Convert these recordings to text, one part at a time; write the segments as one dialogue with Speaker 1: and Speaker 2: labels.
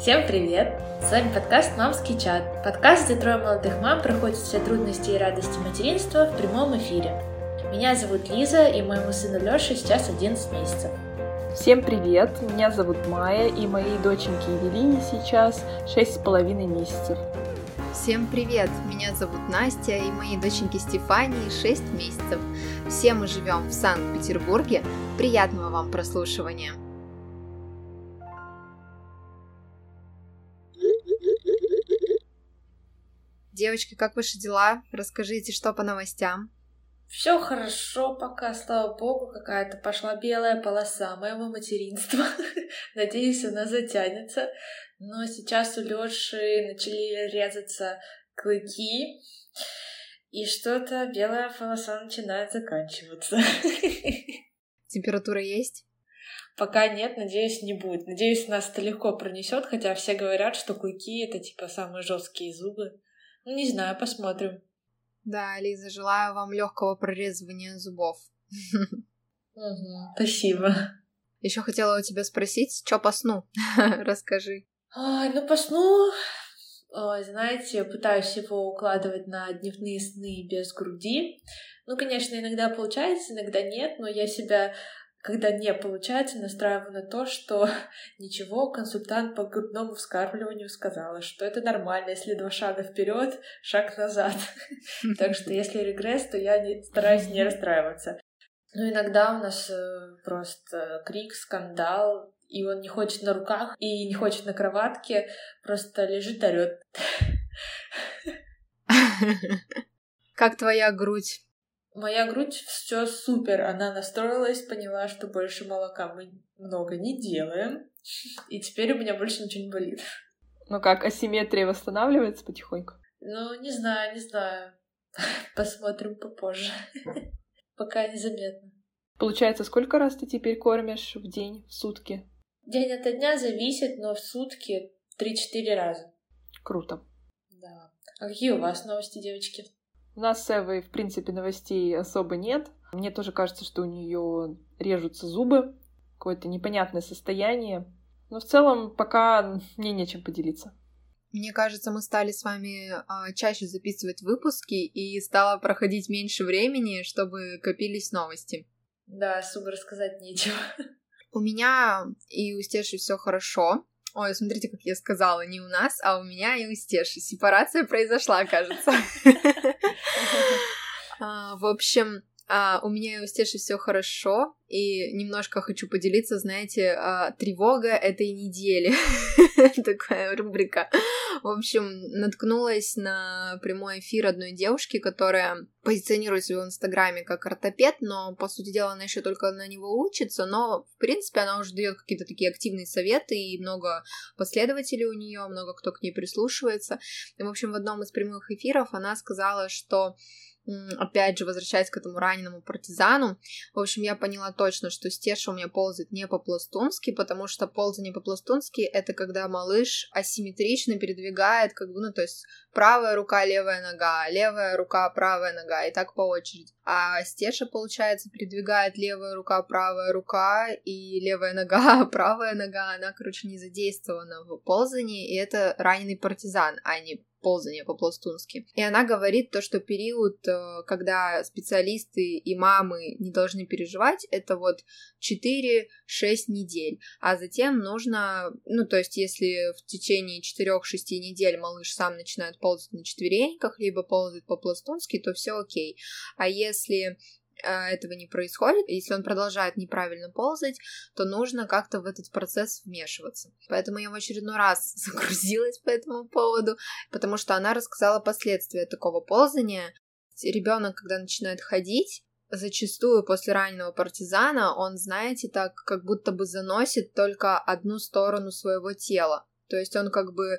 Speaker 1: Всем привет! С вами подкаст «Мамский чат». Подкаст, где трое молодых мам проходят все трудности и радости материнства в прямом эфире. Меня зовут Лиза, и моему сыну Лёше сейчас 11 месяцев.
Speaker 2: Всем привет! Меня зовут Майя, и моей доченьке Евелине сейчас шесть с половиной месяцев.
Speaker 3: Всем привет! Меня зовут Настя, и моей доченьке Стефании 6 месяцев. Все мы живем в Санкт-Петербурге. Приятного вам прослушивания! Девочки, как ваши дела? Расскажите, что по новостям?
Speaker 1: Все хорошо пока, слава богу, какая-то пошла белая полоса моего материнства. Надеюсь, она затянется. Но сейчас у Лёши начали резаться клыки, и что-то белая полоса начинает заканчиваться.
Speaker 3: Температура есть?
Speaker 1: Пока нет, надеюсь, не будет. Надеюсь, нас это легко пронесет, хотя все говорят, что клыки это типа самые жесткие зубы. Ну, не знаю, посмотрим.
Speaker 3: Да, Лиза, желаю вам легкого прорезывания зубов.
Speaker 1: Спасибо.
Speaker 3: Еще хотела у тебя спросить, что по сну? Расскажи.
Speaker 1: Ой, ну по сну, ой, знаете, пытаюсь его укладывать на дневные сны без груди. Ну, конечно, иногда получается, иногда нет, но я себя когда не получается, настраиваю на то, что ничего, консультант по грудному вскармливанию сказала, что это нормально, если два шага вперед, шаг назад. Так что если регресс, то я стараюсь не расстраиваться. Но иногда у нас э, просто крик, скандал, и он не хочет на руках и не хочет на кроватке, просто лежит, орет.
Speaker 3: Как твоя грудь?
Speaker 1: Моя грудь все супер, она настроилась, поняла, что больше молока мы много не делаем, и теперь у меня больше ничего не болит.
Speaker 2: Ну как, асимметрия восстанавливается потихоньку?
Speaker 1: Ну, не знаю, не знаю. Посмотрим попозже. Пока незаметно.
Speaker 2: Получается, сколько раз ты теперь кормишь в день, в сутки?
Speaker 1: День от дня зависит, но в сутки 3-4 раза.
Speaker 2: Круто.
Speaker 1: Да. А какие у вас новости, девочки?
Speaker 2: У нас с Эвой, в принципе, новостей особо нет. Мне тоже кажется, что у нее режутся зубы, какое-то непонятное состояние. Но в целом пока мне нечем поделиться.
Speaker 3: Мне кажется, мы стали с вами а, чаще записывать выпуски и стало проходить меньше времени, чтобы копились новости.
Speaker 1: Да, особо рассказать нечего.
Speaker 3: У меня и у Стеши все хорошо. Ой, смотрите, как я сказала, не у нас, а у меня и у Стеши. Сепарация произошла, кажется. А, в общем, а, у меня и у Стеши все хорошо, и немножко хочу поделиться, знаете, а, тревога этой недели. Такая рубрика. В общем, наткнулась на прямой эфир одной девушки, которая позиционирует себя в Инстаграме как ортопед, но, по сути дела, она еще только на него учится, но, в принципе, она уже дает какие-то такие активные советы, и много последователей у нее, много кто к ней прислушивается. И, в общем, в одном из прямых эфиров она сказала, что опять же, возвращаясь к этому раненому партизану, в общем, я поняла точно, что Стеша у меня ползает не по-пластунски, потому что ползание по-пластунски — это когда малыш асимметрично передвигает, как бы, ну, то есть правая рука, левая нога, левая рука, правая нога, и так по очереди. А Стеша, получается, передвигает левая рука, правая рука, и левая нога, правая нога, она, короче, не задействована в ползании, и это раненый партизан, а не ползание по-пластунски. И она говорит то, что период, э, когда специалисты и мамы не должны переживать, это вот 4-6 недель. А затем нужно, ну, то есть, если в течение 4-6 недель малыш сам начинает ползать на четвереньках, либо ползать по-пластунски, то все окей. А если этого не происходит, если он продолжает неправильно ползать, то нужно как-то в этот процесс вмешиваться. Поэтому я в очередной раз загрузилась по этому поводу, потому что она рассказала последствия такого ползания. Ребенок, когда начинает ходить, зачастую после раненого партизана он, знаете, так как будто бы заносит только одну сторону своего тела. То есть он как бы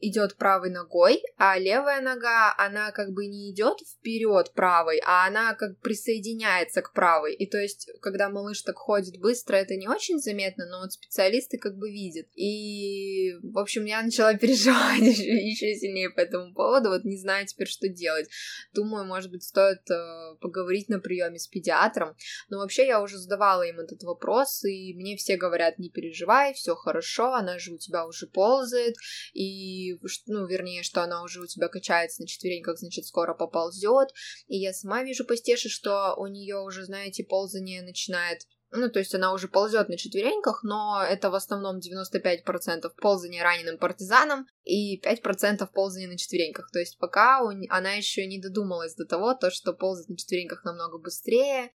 Speaker 3: идет правой ногой, а левая нога, она как бы не идет вперед правой, а она как присоединяется к правой. И то есть, когда малыш так ходит быстро, это не очень заметно, но вот специалисты как бы видят. И, в общем, я начала переживать еще, сильнее по этому поводу, вот не знаю теперь, что делать. Думаю, может быть, стоит э, поговорить на приеме с педиатром. Но вообще я уже задавала им этот вопрос, и мне все говорят, не переживай, все хорошо, она же у тебя уже ползает, и ну, вернее, что она уже у тебя качается на четвереньках, значит, скоро поползет. И я сама вижу по стеше, что у нее уже, знаете, ползание начинает ну, то есть она уже ползет на четвереньках, но это в основном 95% ползания раненым партизаном и 5% ползания на четвереньках. То есть пока у... она еще не додумалась до того, то, что ползать на четвереньках намного быстрее,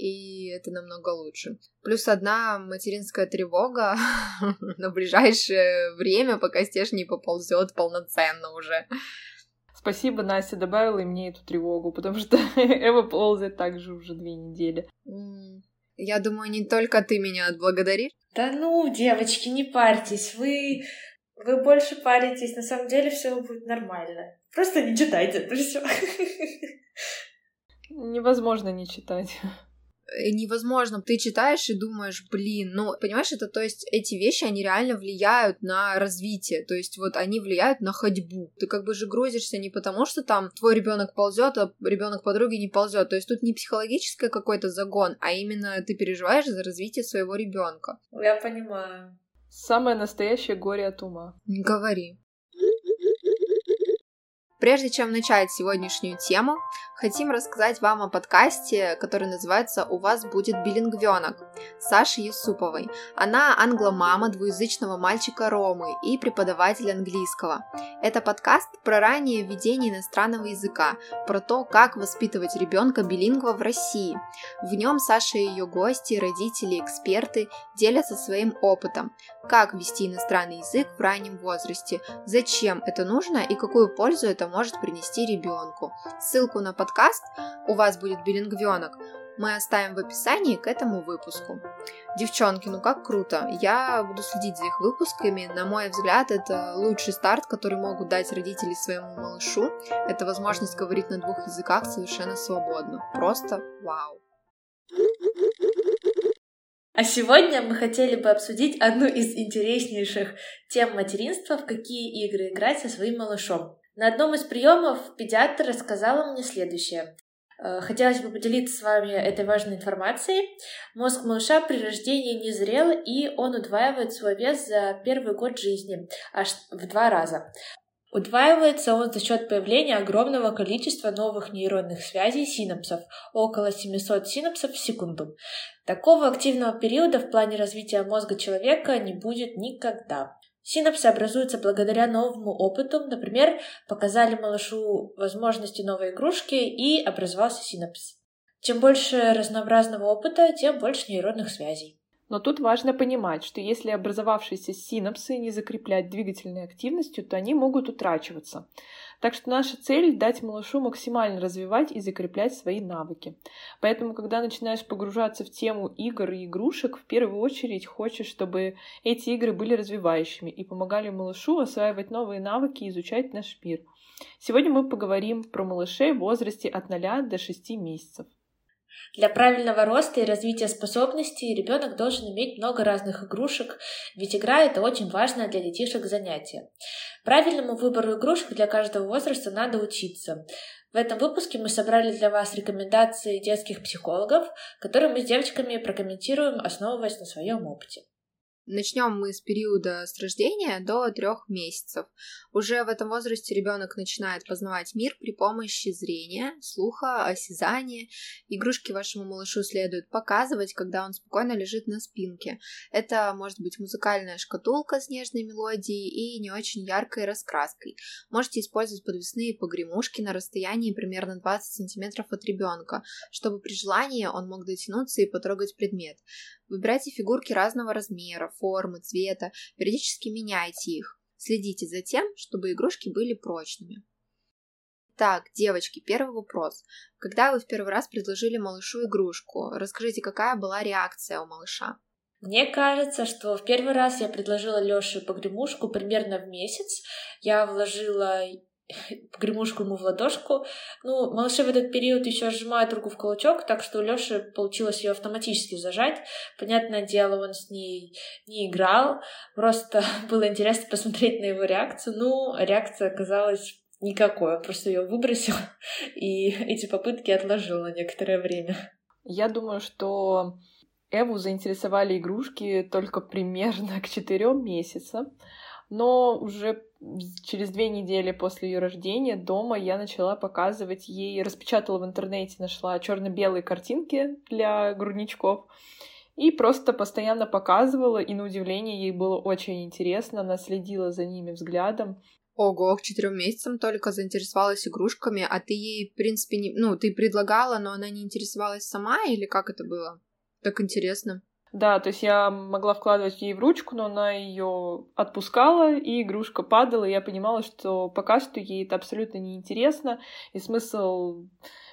Speaker 3: и это намного лучше. Плюс одна материнская тревога на ближайшее время, пока стеж не поползет полноценно уже.
Speaker 2: Спасибо, Настя добавила и мне эту тревогу, потому что Эва ползает также уже две недели.
Speaker 3: Я думаю, не только ты меня отблагодаришь.
Speaker 1: Да ну, девочки, не парьтесь, вы вы больше паритесь, на самом деле все будет нормально. Просто не читайте это все.
Speaker 2: Невозможно не читать.
Speaker 3: Э, невозможно. Ты читаешь и думаешь, блин, ну, понимаешь, это, то есть, эти вещи, они реально влияют на развитие, то есть, вот, они влияют на ходьбу. Ты как бы же грузишься не потому, что там твой ребенок ползет, а ребенок подруги не ползет. То есть, тут не психологический какой-то загон, а именно ты переживаешь за развитие своего ребенка.
Speaker 1: Я понимаю.
Speaker 2: Самое настоящее горе от ума.
Speaker 3: Не говори. Прежде чем начать сегодняшнюю тему, хотим рассказать вам о подкасте, который называется «У вас будет билингвенок» Саши Юсуповой. Она англомама двуязычного мальчика Ромы и преподаватель английского. Это подкаст про раннее введение иностранного языка, про то, как воспитывать ребенка билингва в России. В нем Саша и ее гости, родители, эксперты делятся своим опытом, как вести иностранный язык в раннем возрасте, зачем это нужно и какую пользу это может принести ребенку. Ссылку на подкаст «У вас будет билингвенок» мы оставим в описании к этому выпуску. Девчонки, ну как круто. Я буду следить за их выпусками. На мой взгляд, это лучший старт, который могут дать родители своему малышу. Это возможность говорить на двух языках совершенно свободно. Просто вау.
Speaker 1: А сегодня мы хотели бы обсудить одну из интереснейших тем материнства, в какие игры играть со своим малышом. На одном из приемов педиатр рассказала мне следующее. Э, хотелось бы поделиться с вами этой важной информацией. Мозг малыша при рождении не зрел, и он удваивает свой вес за первый год жизни аж в два раза. Удваивается он за счет появления огромного количества новых нейронных связей синапсов, около 700 синапсов в секунду. Такого активного периода в плане развития мозга человека не будет никогда. Синапсы образуются благодаря новому опыту. Например, показали малышу возможности новой игрушки и образовался синапс. Чем больше разнообразного опыта, тем больше нейронных связей.
Speaker 2: Но тут важно понимать, что если образовавшиеся синапсы не закреплять двигательной активностью, то они могут утрачиваться. Так что наша цель — дать малышу максимально развивать и закреплять свои навыки. Поэтому, когда начинаешь погружаться в тему игр и игрушек, в первую очередь хочешь, чтобы эти игры были развивающими и помогали малышу осваивать новые навыки и изучать наш мир. Сегодня мы поговорим про малышей в возрасте от 0 до 6 месяцев.
Speaker 1: Для правильного роста и развития способностей ребенок должен иметь много разных игрушек, ведь игра это очень важное для детишек занятие. Правильному выбору игрушек для каждого возраста надо учиться. В этом выпуске мы собрали для вас рекомендации детских психологов, которые мы с девочками прокомментируем, основываясь на своем опыте.
Speaker 3: Начнем мы с периода с рождения до трех месяцев. Уже в этом возрасте ребенок начинает познавать мир при помощи зрения, слуха, осязания. Игрушки вашему малышу следует показывать, когда он спокойно лежит на спинке. Это может быть музыкальная шкатулка с нежной мелодией и не очень яркой раскраской. Можете использовать подвесные погремушки на расстоянии примерно 20 см от ребенка, чтобы при желании он мог дотянуться и потрогать предмет. Выбирайте фигурки разного размера, формы, цвета, периодически меняйте их. Следите за тем, чтобы игрушки были прочными. Так, девочки, первый вопрос. Когда вы в первый раз предложили малышу игрушку, расскажите, какая была реакция у малыша?
Speaker 1: Мне кажется, что в первый раз я предложила Лёше погремушку примерно в месяц. Я вложила погремушку ему в ладошку. Ну, малыши в этот период еще сжимают руку в кулачок, так что у Лёши получилось ее автоматически зажать. Понятное дело, он с ней не играл. Просто было интересно посмотреть на его реакцию. Ну, реакция оказалась никакой. Он просто ее выбросил и эти попытки отложил на некоторое время.
Speaker 2: Я думаю, что Эву заинтересовали игрушки только примерно к четырем месяцам, но уже через две недели после ее рождения дома я начала показывать ей, распечатала в интернете, нашла черно-белые картинки для грудничков и просто постоянно показывала, и на удивление ей было очень интересно, она следила за ними взглядом.
Speaker 3: Ого, к четырем месяцам только заинтересовалась игрушками, а ты ей, в принципе, не... ну, ты предлагала, но она не интересовалась сама, или как это было? Так интересно.
Speaker 2: Да, то есть я могла вкладывать ей в ручку, но она ее отпускала, и игрушка падала, и я понимала, что пока что ей это абсолютно неинтересно, и смысл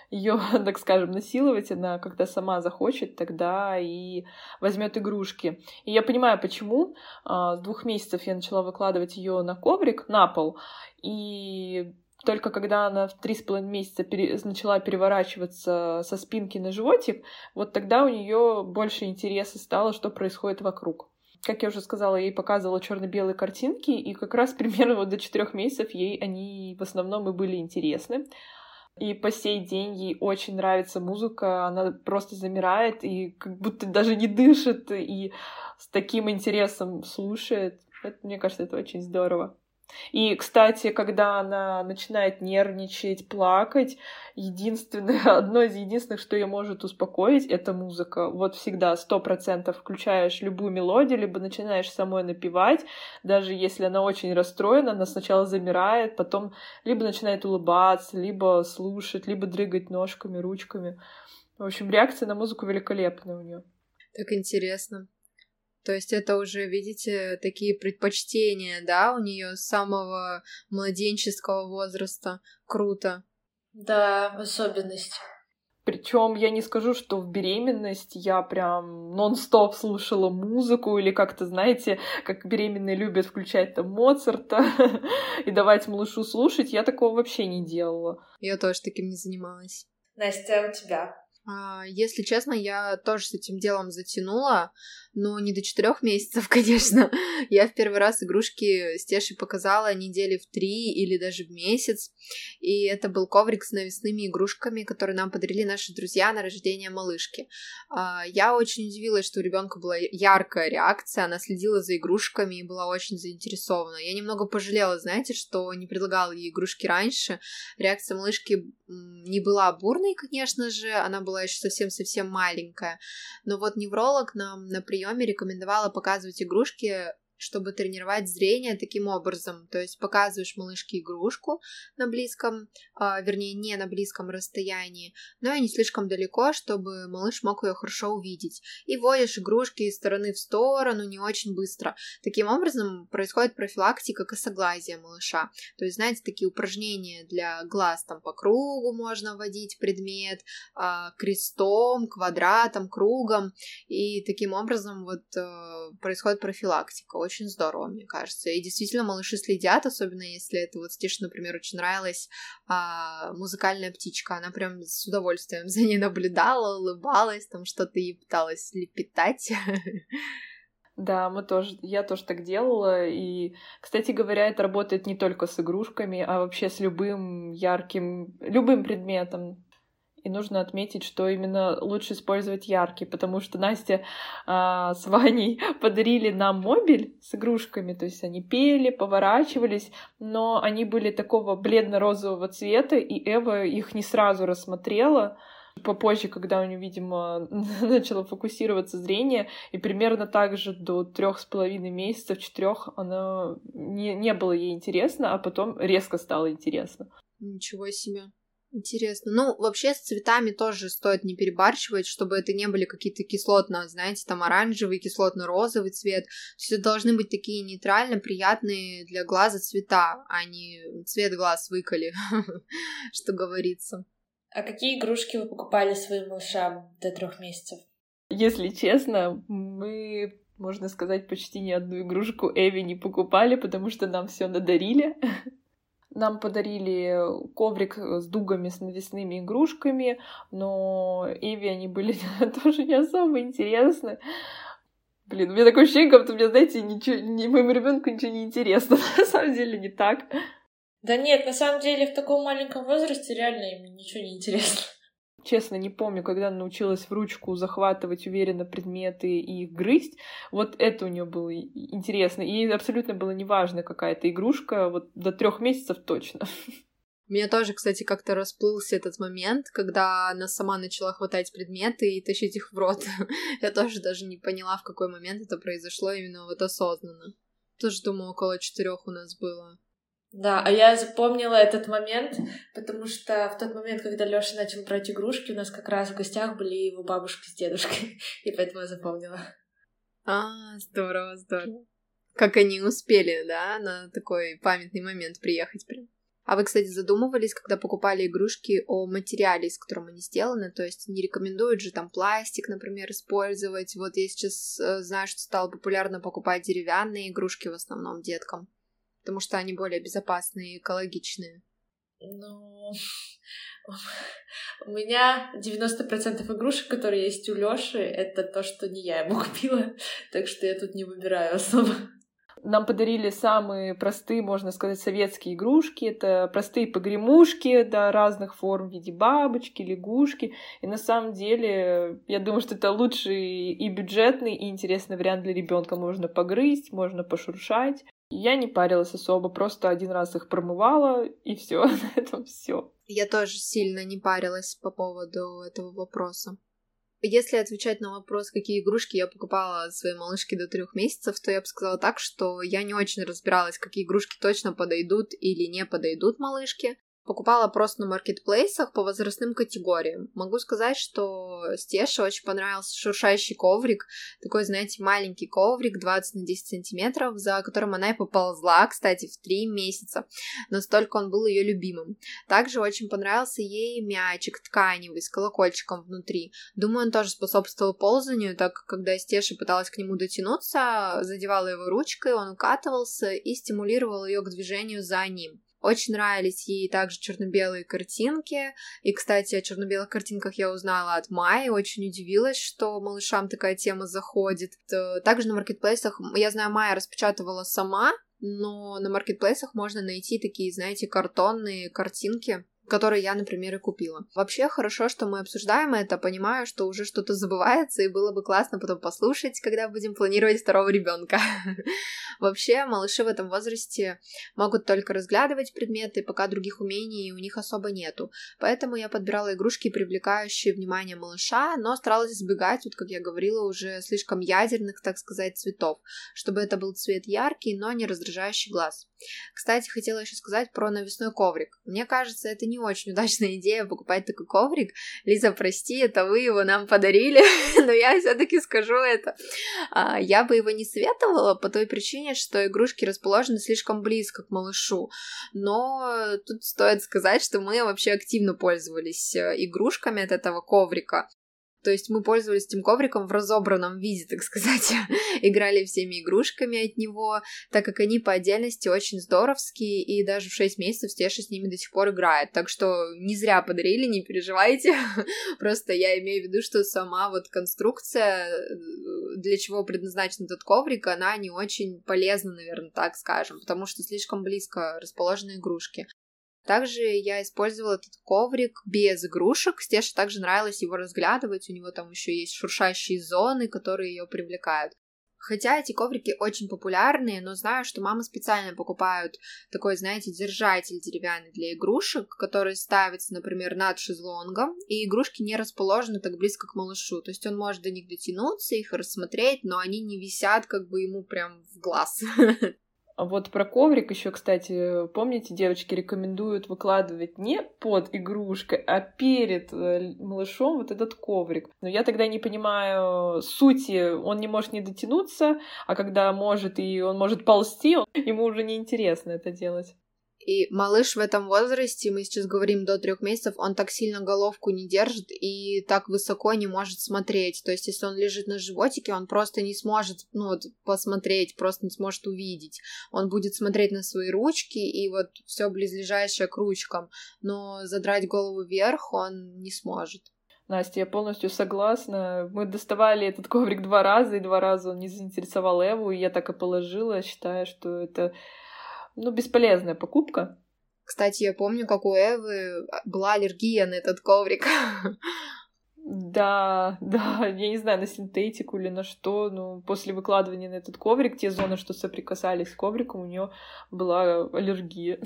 Speaker 2: ее, так скажем, насиловать, она когда сама захочет, тогда и возьмет игрушки. И я понимаю, почему. А, с двух месяцев я начала выкладывать ее на коврик, на пол, и только когда она в три с половиной месяца пере... начала переворачиваться со спинки на животик, вот тогда у нее больше интереса стало, что происходит вокруг. Как я уже сказала, ей показывала черно-белые картинки, и как раз примерно вот до четырех месяцев ей они в основном и были интересны. И по сей день ей очень нравится музыка, она просто замирает и как будто даже не дышит, и с таким интересом слушает. Это, мне кажется, это очень здорово. И, кстати, когда она начинает нервничать, плакать, единственное, одно из единственных, что ее может успокоить, это музыка. Вот всегда сто процентов включаешь любую мелодию, либо начинаешь самой напевать, даже если она очень расстроена, она сначала замирает, потом либо начинает улыбаться, либо слушать, либо дрыгать ножками, ручками. В общем, реакция на музыку великолепная у нее.
Speaker 3: Так интересно. То есть это уже, видите, такие предпочтения, да, у нее с самого младенческого возраста. Круто.
Speaker 1: Да, особенность.
Speaker 2: Причем я не скажу, что в беременность я прям нон-стоп слушала музыку или как-то, знаете, как беременные любят включать там Моцарта и давать малышу слушать. Я такого вообще не делала.
Speaker 3: Я тоже таким не занималась.
Speaker 1: Настя, а у тебя?
Speaker 3: А, если честно, я тоже с этим делом затянула, но не до четырех месяцев, конечно. Я в первый раз игрушки Стеши показала недели в три или даже в месяц. И это был коврик с навесными игрушками, которые нам подарили наши друзья на рождение малышки. А, я очень удивилась, что у ребенка была яркая реакция, она следила за игрушками и была очень заинтересована. Я немного пожалела, знаете, что не предлагала ей игрушки раньше. Реакция малышки не была бурной, конечно же, она была еще совсем-совсем маленькая. Но вот невролог нам на прием приеме рекомендовала показывать игрушки чтобы тренировать зрение таким образом. То есть показываешь малышке игрушку на близком, э, вернее, не на близком расстоянии, но и не слишком далеко, чтобы малыш мог ее хорошо увидеть. И водишь игрушки из стороны в сторону не очень быстро. Таким образом происходит профилактика косоглазия малыша. То есть, знаете, такие упражнения для глаз там по кругу можно водить предмет, э, крестом, квадратом, кругом. И таким образом вот э, происходит профилактика очень здорово, мне кажется. И действительно, малыши следят, особенно если это вот Стише, например, очень нравилась а, музыкальная птичка. Она прям с удовольствием за ней наблюдала, улыбалась, там что-то ей пыталась лепетать.
Speaker 2: Да, мы тоже, я тоже так делала. И, кстати говоря, это работает не только с игрушками, а вообще с любым ярким, любым предметом. И нужно отметить, что именно лучше использовать яркий, потому что Настя а, с Ваней подарили нам мобиль с игрушками, то есть они пели, поворачивались, но они были такого бледно-розового цвета, и Эва их не сразу рассмотрела, попозже, когда у нее, видимо, начало фокусироваться зрение, и примерно так же до трех с половиной месяцев, четырех, она не, не было ей интересно, а потом резко стало интересно.
Speaker 3: Ничего себе. Интересно. Ну, вообще с цветами тоже стоит не перебарщивать, чтобы это не были какие-то кислотно, знаете, там оранжевый, кислотно-розовый цвет. То есть это должны быть такие нейтрально приятные для глаза цвета, а не цвет глаз выколи, что говорится.
Speaker 1: А какие игрушки вы покупали своим малышам до трех месяцев?
Speaker 2: Если честно, мы, можно сказать, почти ни одну игрушку Эви не покупали, потому что нам все надарили. Нам подарили коврик с дугами, с навесными игрушками, но Эви они были тоже не особо интересны. Блин, у меня такое ощущение, как будто мне, знаете, ничего, ни, моему ребенку ничего не интересно. На самом деле не так.
Speaker 1: Да нет, на самом деле в таком маленьком возрасте реально им ничего не интересно.
Speaker 2: Честно, не помню, когда она научилась в ручку захватывать уверенно предметы и их грызть. Вот это у нее было интересно. И абсолютно было неважно, какая-то игрушка, вот до трех месяцев точно.
Speaker 3: Меня тоже, кстати, как-то расплылся этот момент, когда она сама начала хватать предметы и тащить их в рот. Я тоже даже не поняла, в какой момент это произошло именно вот осознанно. Тоже, думаю, около четырех у нас было.
Speaker 1: Да, а я запомнила этот момент, потому что в тот момент, когда Лёша начал брать игрушки, у нас как раз в гостях были его бабушка с дедушкой, и поэтому я запомнила.
Speaker 3: А, здорово, здорово. Как они успели, да, на такой памятный момент приехать прям. А вы, кстати, задумывались, когда покупали игрушки о материале, из которого они сделаны? То есть не рекомендуют же там пластик, например, использовать. Вот я сейчас э, знаю, что стало популярно покупать деревянные игрушки в основном деткам, потому что они более безопасные и экологичные.
Speaker 1: Ну, у меня 90% игрушек, которые есть у Лёши, это то, что не я ему купила, так что я тут не выбираю особо.
Speaker 2: Нам подарили самые простые, можно сказать, советские игрушки. Это простые погремушки до разных форм в виде бабочки, лягушки. И на самом деле, я думаю, что это лучший и бюджетный, и интересный вариант для ребенка. Можно погрызть, можно пошуршать. Я не парилась особо, просто один раз их промывала, и все, на этом все.
Speaker 3: Я тоже сильно не парилась по поводу этого вопроса. Если отвечать на вопрос, какие игрушки я покупала своей малышке до трех месяцев, то я бы сказала так, что я не очень разбиралась, какие игрушки точно подойдут или не подойдут малышке покупала просто на маркетплейсах по возрастным категориям. Могу сказать, что Стеше очень понравился шуршающий коврик, такой, знаете, маленький коврик 20 на 10 сантиметров, за которым она и поползла, кстати, в 3 месяца. Настолько он был ее любимым. Также очень понравился ей мячик тканевый с колокольчиком внутри. Думаю, он тоже способствовал ползанию, так как когда Стеша пыталась к нему дотянуться, задевала его ручкой, он укатывался и стимулировал ее к движению за ним. Очень нравились ей также черно-белые картинки. И, кстати, о черно-белых картинках я узнала от Майи. Очень удивилась, что малышам такая тема заходит. Также на маркетплейсах, я знаю, Майя распечатывала сама, но на маркетплейсах можно найти такие, знаете, картонные картинки который я, например, и купила. Вообще хорошо, что мы обсуждаем это, понимаю, что уже что-то забывается, и было бы классно потом послушать, когда будем планировать второго ребенка. Вообще, малыши в этом возрасте могут только разглядывать предметы, пока других умений у них особо нету. Поэтому я подбирала игрушки, привлекающие внимание малыша, но старалась избегать, вот как я говорила, уже слишком ядерных, так сказать, цветов, чтобы это был цвет яркий, но не раздражающий глаз. Кстати, хотела еще сказать про навесной коврик. Мне кажется, это не очень удачная идея покупать такой коврик. Лиза, прости, это вы его нам подарили, но я все-таки скажу это. А, я бы его не советовала по той причине, что игрушки расположены слишком близко к малышу. Но тут стоит сказать, что мы вообще активно пользовались э, игрушками от этого коврика. То есть мы пользовались этим ковриком в разобранном виде, так сказать. Играли всеми игрушками от него, так как они по отдельности очень здоровские, и даже в 6 месяцев Стеша с ними до сих пор играет. Так что не зря подарили, не переживайте. Просто я имею в виду, что сама вот конструкция, э, для чего предназначен этот коврик, она не очень полезна, наверное, так скажем, потому что слишком близко расположены игрушки. Также я использовала этот коврик без игрушек. Стеше также нравилось его разглядывать. У него там еще есть шуршащие зоны, которые ее привлекают. Хотя эти коврики очень популярные, но знаю, что мамы специально покупают такой, знаете, держатель деревянный для игрушек, который ставится, например, над шезлонгом, и игрушки не расположены так близко к малышу. То есть он может до них дотянуться, их рассмотреть, но они не висят как бы ему прям в глаз.
Speaker 2: А вот про коврик еще, кстати, помните, девочки рекомендуют выкладывать не под игрушкой, а перед э, малышом вот этот коврик. Но я тогда не понимаю сути, он не может не дотянуться, а когда может и он может ползти, ему уже неинтересно это делать.
Speaker 3: И малыш в этом возрасте, мы сейчас говорим до трех месяцев, он так сильно головку не держит и так высоко не может смотреть. То есть, если он лежит на животике, он просто не сможет, ну вот, посмотреть, просто не сможет увидеть. Он будет смотреть на свои ручки и вот все близлежащее к ручкам, но задрать голову вверх он не сможет.
Speaker 2: Настя, я полностью согласна. Мы доставали этот коврик два раза, и два раза он не заинтересовал Эву, и я так и положила, считая, что это ну, бесполезная покупка.
Speaker 3: Кстати, я помню, как у Эвы была аллергия на этот коврик.
Speaker 2: Да, да, я не знаю, на синтетику или на что, но после выкладывания на этот коврик, те зоны, что соприкасались с ковриком, у нее была аллергия.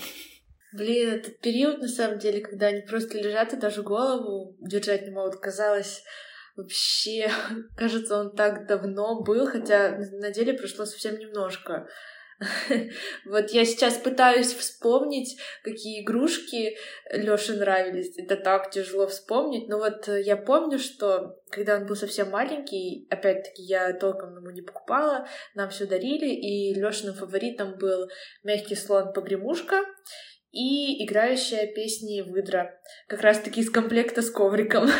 Speaker 1: Блин, этот период, на самом деле, когда они просто лежат и даже голову держать не могут, казалось вообще, кажется, он так давно был, хотя на деле прошло совсем немножко. Вот я сейчас пытаюсь вспомнить, какие игрушки Лёше нравились. Это так тяжело вспомнить. Но вот я помню, что когда он был совсем маленький, опять-таки я толком ему не покупала, нам все дарили, и Лёшиным фаворитом был мягкий слон погремушка и играющая песни выдра, как раз-таки из комплекта с ковриком.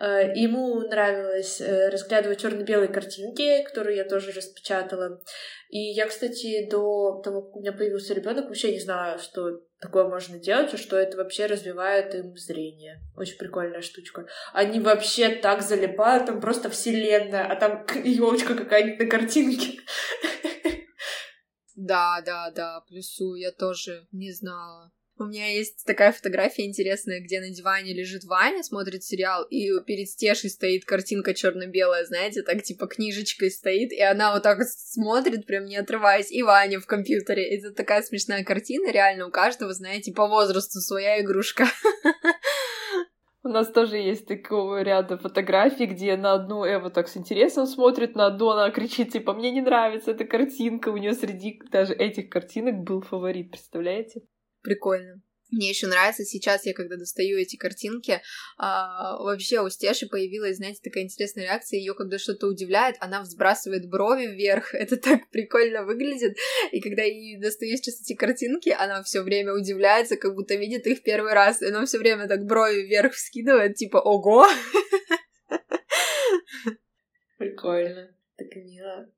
Speaker 1: Э, ему нравилось э, разглядывать черно-белые картинки, которые я тоже распечатала. И я, кстати, до того, как у меня появился ребенок, вообще не знаю, что такое можно делать, и что это вообще развивает им зрение. Очень прикольная штучка. Они вообще так залипают, там просто вселенная, а там елочка какая-нибудь на картинке.
Speaker 3: Да, да, да, плюсу, я тоже не знала. У меня есть такая фотография интересная, где на диване лежит Ваня, смотрит сериал, и перед стешей стоит картинка черно-белая, знаете, так типа книжечкой стоит, и она вот так смотрит, прям не отрываясь, и Ваня в компьютере. Это такая смешная картина, реально у каждого, знаете, по возрасту своя игрушка.
Speaker 2: У нас тоже есть такого ряда фотографий, где на одну Эва так с интересом смотрит, на одну она кричит, типа, мне не нравится эта картинка. У нее среди даже этих картинок был фаворит, представляете?
Speaker 3: Прикольно. Мне еще нравится сейчас, я когда достаю эти картинки, а, вообще у Стеши появилась, знаете, такая интересная реакция. Ее, когда что-то удивляет, она взбрасывает брови вверх. Это так прикольно выглядит. И когда я достаю сейчас эти картинки, она все время удивляется, как будто видит их первый раз. И она все время так брови вверх вскидывает, типа ого!
Speaker 1: Прикольно. Так мило.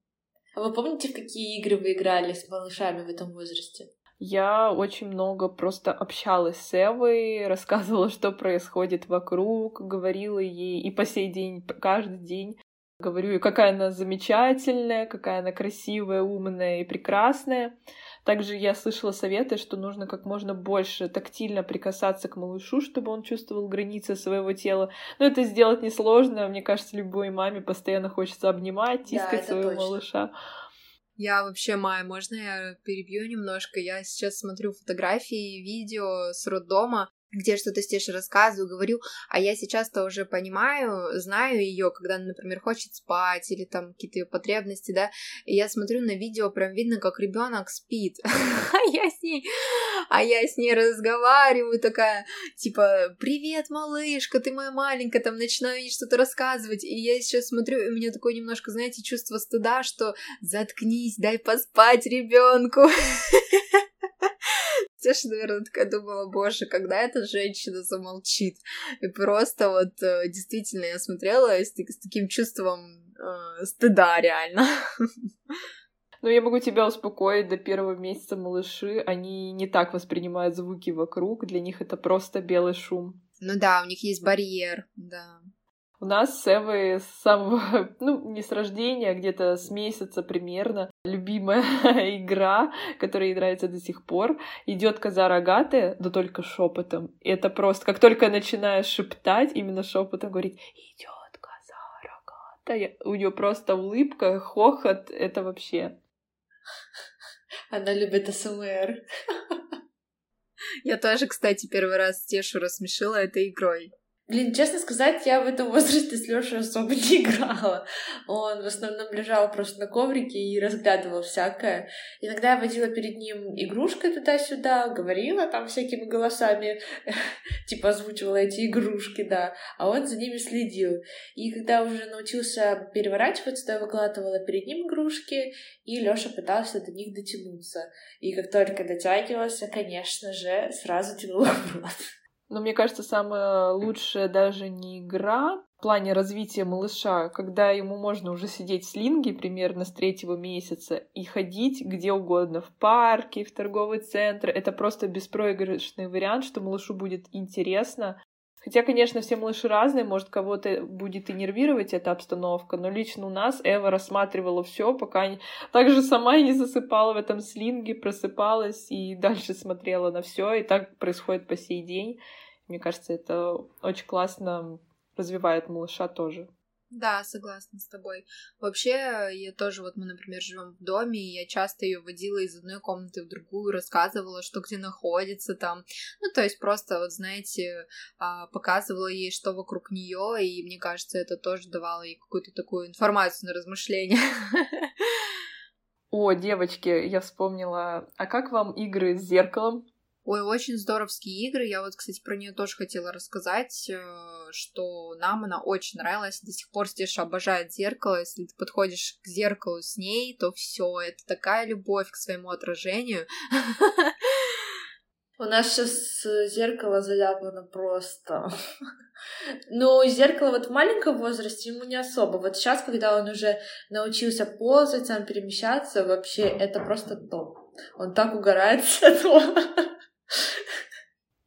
Speaker 1: А вы помните, в какие игры вы играли с малышами в этом возрасте?
Speaker 2: Я очень много просто общалась с Эвой, рассказывала, что происходит вокруг, говорила ей и по сей день, каждый день говорю, какая она замечательная, какая она красивая, умная и прекрасная. Также я слышала советы, что нужно как можно больше тактильно прикасаться к малышу, чтобы он чувствовал границы своего тела. Но это сделать несложно. Мне кажется, любой маме постоянно хочется обнимать, тискать да, своего точно. малыша.
Speaker 3: Я вообще, Майя, можно я перебью немножко? Я сейчас смотрю фотографии, видео с роддома, где что-то Стеше рассказываю, говорю, а я сейчас-то уже понимаю, знаю ее, когда она, например, хочет спать или там какие-то ее потребности, да, и я смотрю на видео, прям видно, как ребенок спит, а я с ней, а я с ней разговариваю, такая, типа, привет, малышка, ты моя маленькая, там начинаю ей что-то рассказывать, и я сейчас смотрю, и у меня такое немножко, знаете, чувство стыда, что заткнись, дай поспать ребенку. Стеша, наверное, такая думала, боже, когда эта женщина замолчит. И просто вот э, действительно я смотрела с, с таким чувством э, стыда реально.
Speaker 2: Ну, я могу тебя успокоить, до первого месяца малыши, они не так воспринимают звуки вокруг, для них это просто белый шум.
Speaker 3: Ну да, у них есть барьер, да.
Speaker 2: У нас с Эвой с самого, ну, не с рождения, а где-то с месяца примерно, любимая игра, которая ей нравится до сих пор, идет коза рогатая, да только шепотом. Это просто, как только начинаешь шептать, именно шепотом говорить, идет коза рогатая, у нее просто улыбка, хохот, это вообще.
Speaker 1: Она любит СМР.
Speaker 3: Я тоже, кстати, первый раз Тешу рассмешила этой игрой.
Speaker 1: Блин, честно сказать, я в этом возрасте с Лешей особо не играла. Он в основном лежал просто на коврике и разглядывал всякое. Иногда я водила перед ним игрушкой туда-сюда, говорила там всякими голосами, типа озвучивала эти игрушки, да, а он за ними следил. И когда уже научился переворачиваться, то я выкладывала перед ним игрушки, и Лёша пытался до них дотянуться. И как только дотягивался, конечно же, сразу тянула в рот.
Speaker 2: Но мне кажется, самое лучшее даже не игра в плане развития малыша, когда ему можно уже сидеть в слинге примерно с третьего месяца и ходить где угодно, в парке, в торговый центр. Это просто беспроигрышный вариант, что малышу будет интересно. Хотя, конечно, все малыши разные, может, кого-то будет и нервировать эта обстановка, но лично у нас Эва рассматривала все, пока не... также сама не засыпала в этом слинге, просыпалась и дальше смотрела на все, и так происходит по сей день. Мне кажется, это очень классно развивает малыша тоже.
Speaker 3: Да, согласна с тобой. Вообще, я тоже, вот мы, например, живем в доме, и я часто ее водила из одной комнаты в другую, рассказывала, что где находится там. Ну, то есть просто, вот знаете, а, показывала ей, что вокруг нее, и мне кажется, это тоже давало ей какую-то такую информацию на размышление.
Speaker 2: О, девочки, я вспомнила. А как вам игры с зеркалом?
Speaker 3: Ой, очень здоровские игры. Я вот, кстати, про нее тоже хотела рассказать, э, что нам она очень нравилась. До сих пор Стеша обожает зеркало. Если ты подходишь к зеркалу с ней, то все, это такая любовь к своему отражению.
Speaker 1: У нас сейчас зеркало заляпано просто. Но зеркало вот в маленьком возрасте ему не особо. Вот сейчас, когда он уже научился ползать, сам перемещаться, вообще это просто топ. Он так угорает с этого.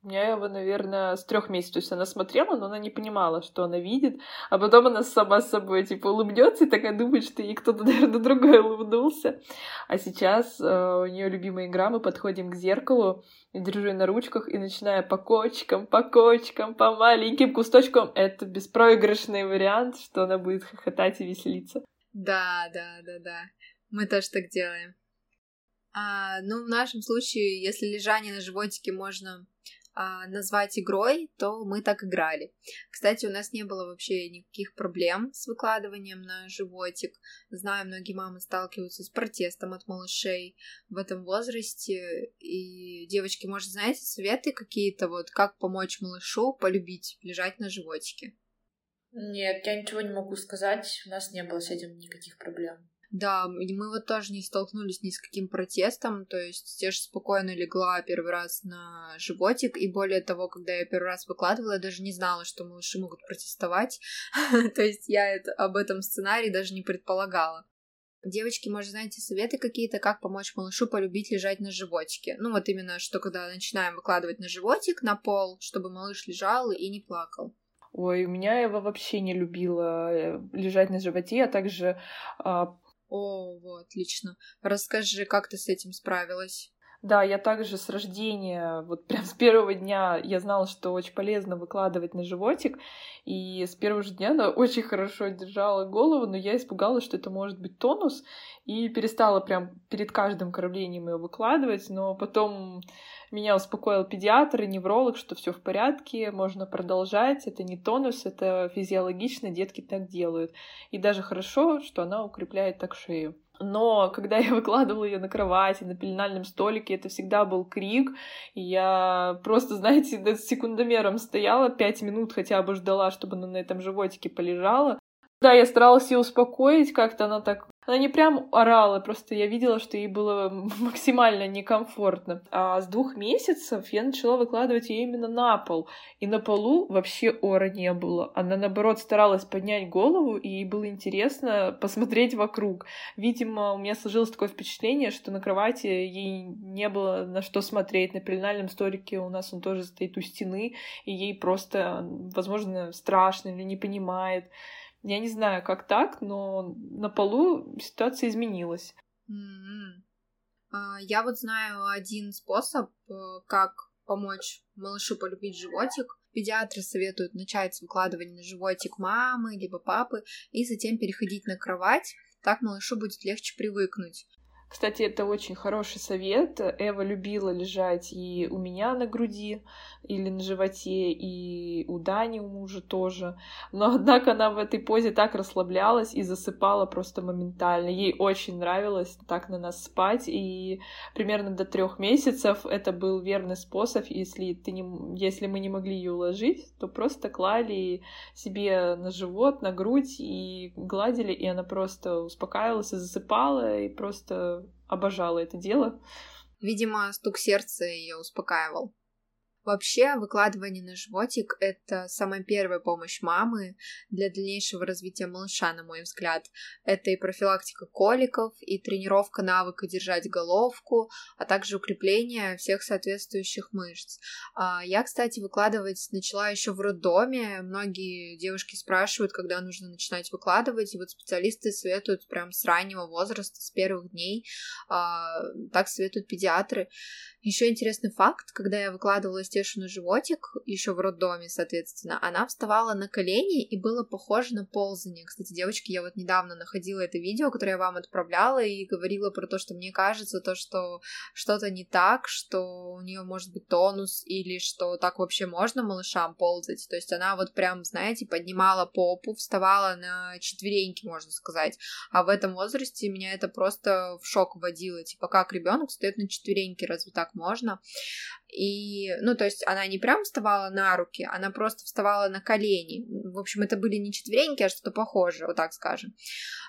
Speaker 2: Меня его, наверное, с трех месяцев. То есть она смотрела, но она не понимала, что она видит. А потом она сама с собой, типа, улыбнется и такая думает, что ей кто-то, наверное, другой улыбнулся. А сейчас э, у нее любимая игра, мы подходим к зеркалу, держу ее на ручках и начинаю по кочкам, по кочкам, по маленьким кусточкам. Это беспроигрышный вариант, что она будет хохотать и веселиться.
Speaker 3: Да, да, да, да. Мы тоже так делаем. А, ну, в нашем случае, если лежание на животике можно а, назвать игрой, то мы так играли. Кстати, у нас не было вообще никаких проблем с выкладыванием на животик. Знаю, многие мамы сталкиваются с протестом от малышей в этом возрасте. И, девочки, может, знаете советы какие-то, вот как помочь малышу полюбить лежать на животике?
Speaker 1: Нет, я ничего не могу сказать. У нас не было с этим никаких проблем.
Speaker 3: Да, мы вот тоже не столкнулись ни с каким протестом, то есть я же спокойно легла первый раз на животик, и более того, когда я первый раз выкладывала, я даже не знала, что малыши могут протестовать, то есть я это, об этом сценарии даже не предполагала. Девочки, может, знаете советы какие-то, как помочь малышу полюбить лежать на животике? Ну, вот именно, что когда начинаем выкладывать на животик, на пол, чтобы малыш лежал и не плакал.
Speaker 2: Ой, у меня его вообще не любила э, лежать на животе, а также а,
Speaker 3: о, вот, отлично. Расскажи, как ты с этим справилась?
Speaker 2: Да, я также с рождения, вот прям с первого дня я знала, что очень полезно выкладывать на животик, и с первого же дня она очень хорошо держала голову, но я испугалась, что это может быть тонус, и перестала прям перед каждым кормлением ее выкладывать, но потом меня успокоил педиатр и невролог, что все в порядке, можно продолжать, это не тонус, это физиологично, детки так делают. И даже хорошо, что она укрепляет так шею. Но когда я выкладывала ее на кровати, на пеленальном столике, это всегда был крик. И я просто, знаете, с секундомером стояла, пять минут хотя бы ждала, чтобы она на этом животике полежала. Да, я старалась ее успокоить, как-то она так она не прям орала, просто я видела, что ей было максимально некомфортно. А с двух месяцев я начала выкладывать ее именно на пол. И на полу вообще ора не было. Она, наоборот, старалась поднять голову, и ей было интересно посмотреть вокруг. Видимо, у меня сложилось такое впечатление, что на кровати ей не было на что смотреть. На пеленальном столике у нас он тоже стоит у стены, и ей просто, возможно, страшно или не понимает. Я не знаю, как так, но на полу ситуация изменилась.
Speaker 3: Mm-hmm. Я вот знаю один способ, э, как помочь малышу полюбить животик. Педиатры советуют начать с выкладывания на животик мамы либо папы и затем переходить на кровать. Так малышу будет легче привыкнуть.
Speaker 2: Кстати, это очень хороший совет. Эва любила лежать и у меня на груди, или на животе, и у Дани, у мужа тоже. Но, однако, она в этой позе так расслаблялась и засыпала просто моментально. Ей очень нравилось так на нас спать, и примерно до трех месяцев это был верный способ. Если, ты не, если мы не могли ее уложить, то просто клали себе на живот, на грудь и гладили, и она просто успокаивалась и засыпала, и просто обожала это дело.
Speaker 3: Видимо, стук сердца ее успокаивал. Вообще, выкладывание на животик — это самая первая помощь мамы для дальнейшего развития малыша, на мой взгляд. Это и профилактика коликов, и тренировка навыка держать головку, а также укрепление всех соответствующих мышц. А, я, кстати, выкладывать начала еще в роддоме. Многие девушки спрашивают, когда нужно начинать выкладывать, и вот специалисты советуют прям с раннего возраста, с первых дней. А, так советуют педиатры. Еще интересный факт, когда я выкладывала Стешу на животик, еще в роддоме, соответственно, она вставала на колени и было похоже на ползание. Кстати, девочки, я вот недавно находила это видео, которое я вам отправляла, и говорила про то, что мне кажется, то, что что-то не так, что у нее может быть тонус, или что так вообще можно малышам ползать. То есть она вот прям, знаете, поднимала попу, вставала на четвереньки, можно сказать. А в этом возрасте меня это просто в шок вводило. Типа, как ребенок стоит на четвереньки, разве так можно. И, ну, то есть она не прям вставала на руки, она просто вставала на колени. В общем, это были не четвереньки, а что-то похожее, вот так скажем.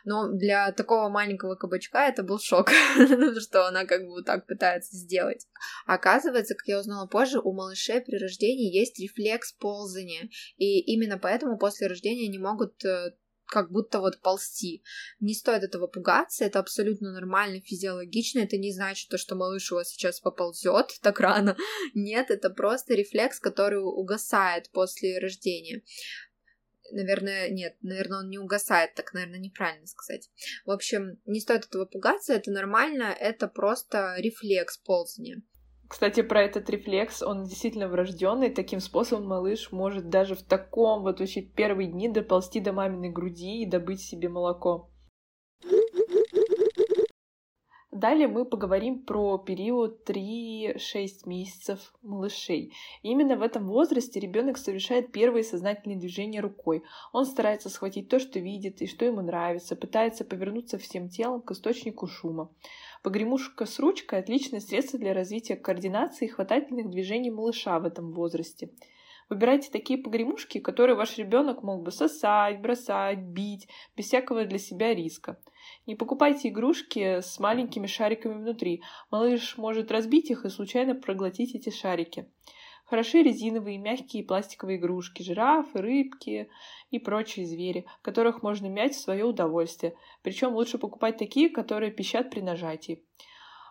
Speaker 3: Но для такого маленького кабачка это был шок, что она как бы вот так пытается сделать. Оказывается, как я узнала позже, у малышей при рождении есть рефлекс ползания, и именно поэтому после рождения они могут э, как будто вот ползти. Не стоит этого пугаться, это абсолютно нормально, физиологично, это не значит то, что малыш у вас сейчас поползет так рано. Нет, это просто рефлекс, который угасает после рождения. Наверное, нет, наверное, он не угасает, так, наверное, неправильно сказать. В общем, не стоит этого пугаться, это нормально, это просто рефлекс ползания.
Speaker 2: Кстати, про этот рефлекс, он действительно врожденный. Таким способом малыш может даже в таком вот вообще первые дни доползти до маминой груди и добыть себе молоко. Далее мы поговорим про период 3-6 месяцев малышей. именно в этом возрасте ребенок совершает первые сознательные движения рукой. Он старается схватить то, что видит и что ему нравится, пытается повернуться всем телом к источнику шума. Погремушка с ручкой – отличное средство для развития координации и хватательных движений малыша в этом возрасте. Выбирайте такие погремушки, которые ваш ребенок мог бы сосать, бросать, бить, без всякого для себя риска. Не покупайте игрушки с маленькими шариками внутри. Малыш может разбить их и случайно проглотить эти шарики. Хороши резиновые, мягкие пластиковые игрушки, жирафы, рыбки и прочие звери, которых можно мять в свое удовольствие. Причем лучше покупать такие, которые пищат при нажатии.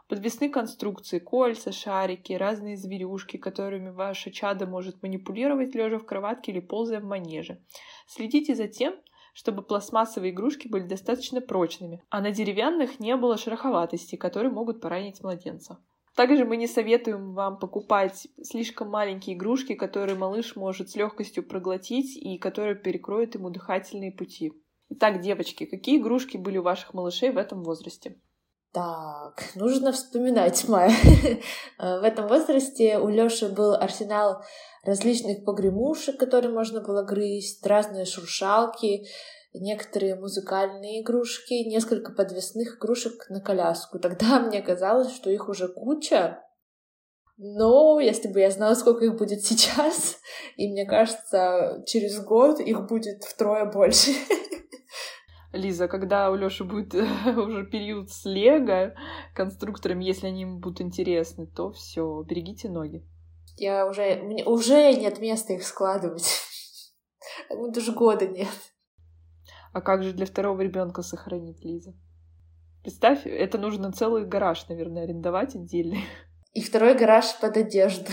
Speaker 2: Подвесные конструкции, кольца, шарики, разные зверюшки, которыми ваше чадо может манипулировать, лежа в кроватке или ползая в манеже. Следите за тем, чтобы пластмассовые игрушки были достаточно прочными, а на деревянных не было шероховатости, которые могут поранить младенца. Также мы не советуем вам покупать слишком маленькие игрушки, которые малыш может с легкостью проглотить и которые перекроют ему дыхательные пути. Итак, девочки, какие игрушки были у ваших малышей в этом возрасте?
Speaker 1: Так, нужно вспоминать, Майя. В этом возрасте у Лёши был арсенал различных погремушек, которые можно было грызть, разные шуршалки, некоторые музыкальные игрушки, несколько подвесных игрушек на коляску. Тогда мне казалось, что их уже куча, но если бы я знала, сколько их будет сейчас, и мне кажется, через год их будет втрое больше.
Speaker 2: Лиза, когда у Лёши будет уже период с Лего конструкторами, если они ему будут интересны, то все, берегите ноги.
Speaker 1: Я уже... Мне уже нет места их складывать. Даже года нет.
Speaker 2: А как же для второго ребенка сохранить, Лиза? Представь, это нужно целый гараж, наверное, арендовать отдельный.
Speaker 1: И второй гараж под одежду.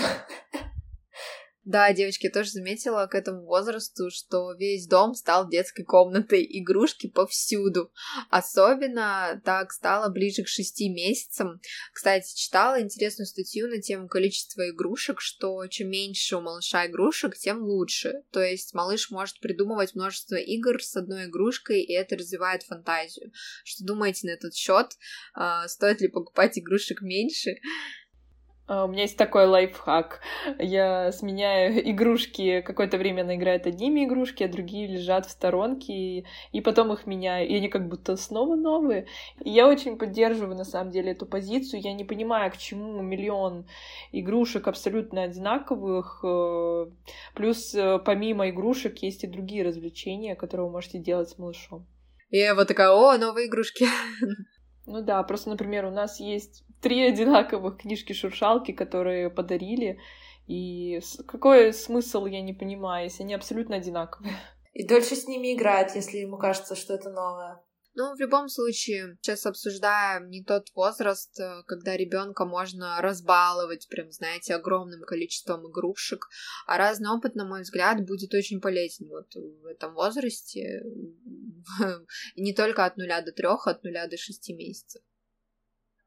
Speaker 3: Да, девочки, я тоже заметила к этому возрасту, что весь дом стал детской комнатой, игрушки повсюду. Особенно так стало ближе к шести месяцам. Кстати, читала интересную статью на тему количества игрушек, что чем меньше у малыша игрушек, тем лучше. То есть малыш может придумывать множество игр с одной игрушкой, и это развивает фантазию. Что думаете на этот счет? А, стоит ли покупать игрушек меньше?
Speaker 2: А, у меня есть такой лайфхак. Я сменяю игрушки, какое-то время она играет одними игрушки, а другие лежат в сторонке, и, и потом их меняю, и они как будто снова новые. И я очень поддерживаю, на самом деле, эту позицию. Я не понимаю, к чему миллион игрушек абсолютно одинаковых. Э, плюс э, помимо игрушек есть и другие развлечения, которые вы можете делать с малышом.
Speaker 3: И вот такая, о, новые игрушки.
Speaker 2: Ну да, просто, например, у нас есть три одинаковых книжки-шуршалки, которые подарили. И какой смысл, я не понимаю, если они абсолютно одинаковые.
Speaker 1: И дольше с ними играет, если ему кажется, что это новое.
Speaker 3: Ну, в любом случае, сейчас обсуждаем не тот возраст, э, когда ребенка можно разбаловать, прям, знаете, огромным количеством игрушек, а разный опыт, на мой взгляд, будет очень полезен вот в этом возрасте, не только от нуля до трех, а от нуля до шести месяцев.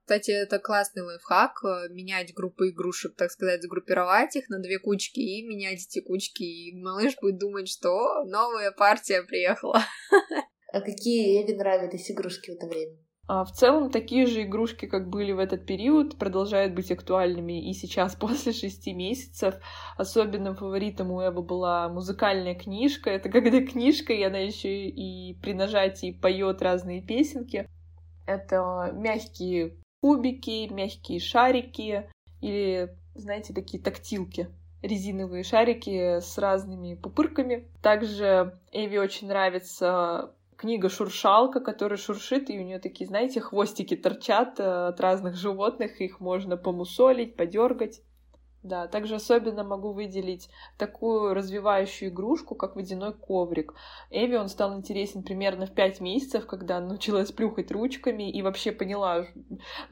Speaker 3: Кстати, это классный лайфхак, э, менять группы игрушек, так сказать, сгруппировать их на две кучки и менять эти кучки, и малыш будет думать, что новая партия приехала.
Speaker 1: А какие Эви нравились игрушки в это время?
Speaker 2: А в целом такие же игрушки, как были в этот период, продолжают быть актуальными и сейчас, после шести месяцев. Особенным фаворитом у Эвы была музыкальная книжка. Это когда книжка, и она еще и при нажатии поет разные песенки. Это мягкие кубики, мягкие шарики или, знаете, такие тактилки резиновые шарики с разными пупырками. Также Эви очень нравится книга «Шуршалка», которая шуршит, и у нее такие, знаете, хвостики торчат э, от разных животных, их можно помусолить, подергать. Да, также особенно могу выделить такую развивающую игрушку, как водяной коврик. Эви он стал интересен примерно в пять месяцев, когда она научилась плюхать ручками и вообще поняла,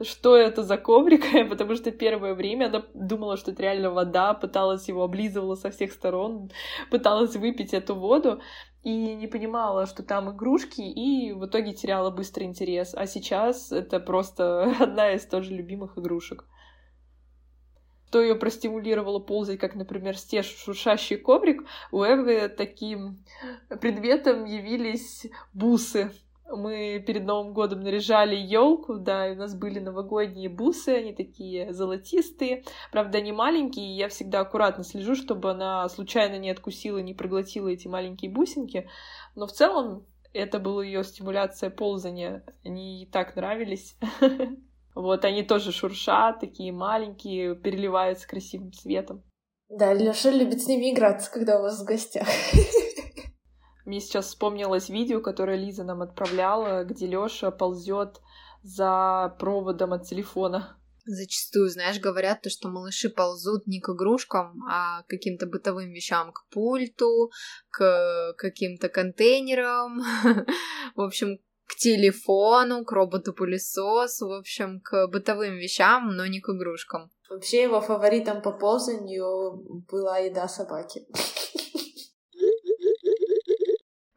Speaker 2: что это за коврик, потому что первое время она думала, что это реально вода, пыталась его облизывала со всех сторон, пыталась выпить эту воду, и не понимала, что там игрушки, и в итоге теряла быстрый интерес. А сейчас это просто одна из тоже любимых игрушек что ее простимулировало ползать, как, например, стеж шуршащий коврик, у Эвы таким предметом явились бусы. Мы перед Новым годом наряжали елку, да, и у нас были новогодние бусы, они такие золотистые, правда, они маленькие, и я всегда аккуратно слежу, чтобы она случайно не откусила, не проглотила эти маленькие бусинки, но в целом это была ее стимуляция ползания, они ей так нравились. Вот они тоже шуршат, такие маленькие, переливаются красивым цветом.
Speaker 1: Да, Леша любит с ними играться, когда у вас в гостях.
Speaker 2: Мне сейчас вспомнилось видео, которое Лиза нам отправляла, где Лёша ползет за проводом от телефона.
Speaker 3: Зачастую, знаешь, говорят то, что малыши ползут не к игрушкам, а к каким-то бытовым вещам, к пульту, к каким-то контейнерам. В общем, к телефону, к роботу-пылесосу, в общем, к бытовым вещам, но не к игрушкам.
Speaker 1: Вообще его фаворитом по ползанию была еда собаки.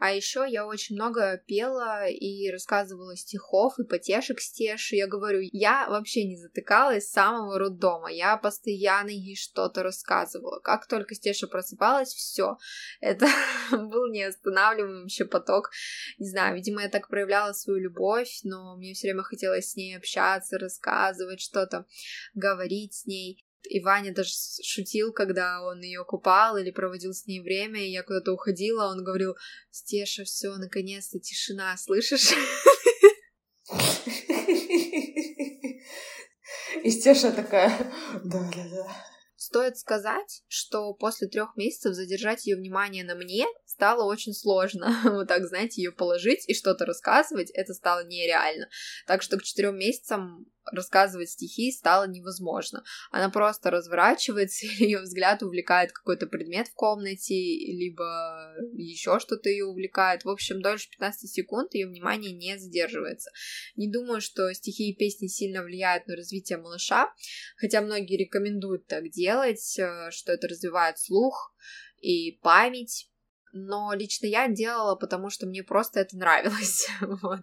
Speaker 3: А еще я очень много пела и рассказывала стихов и потешек Стеши. Я говорю, я вообще не затыкалась с самого роддома. Я постоянно ей что-то рассказывала. Как только Стеша просыпалась, все. Это был неостанавливаемый поток. Не знаю, видимо, я так проявляла свою любовь, но мне все время хотелось с ней общаться, рассказывать что-то, говорить с ней. И Ваня даже шутил, когда он ее купал или проводил с ней время, и я куда-то уходила, он говорил, Стеша, все, наконец-то тишина, слышишь?
Speaker 1: И Стеша такая, да-да-да.
Speaker 3: Стоит сказать, что после трех месяцев задержать ее внимание на мне стало очень сложно. вот так, знаете, ее положить и что-то рассказывать, это стало нереально. Так что к четырем месяцам рассказывать стихи стало невозможно. Она просто разворачивается, ее взгляд увлекает какой-то предмет в комнате, либо еще что-то ее увлекает. В общем, дольше 15 секунд ее внимание не задерживается. Не думаю, что стихи и песни сильно влияют на развитие малыша, хотя многие рекомендуют так делать, э, что это развивает слух и память. Но лично я делала, потому что мне просто это нравилось. вот.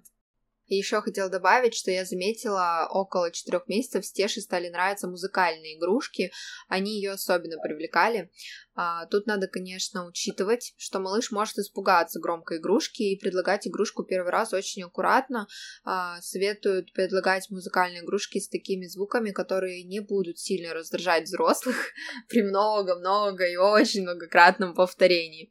Speaker 3: И еще хотела добавить, что я заметила, около четырех месяцев Стеше стали нравиться музыкальные игрушки, они ее особенно привлекали. А, тут надо, конечно, учитывать, что малыш может испугаться громкой игрушки и предлагать игрушку первый раз очень аккуратно. А, советуют предлагать музыкальные игрушки с такими звуками, которые не будут сильно раздражать взрослых при много-много и очень многократном повторении.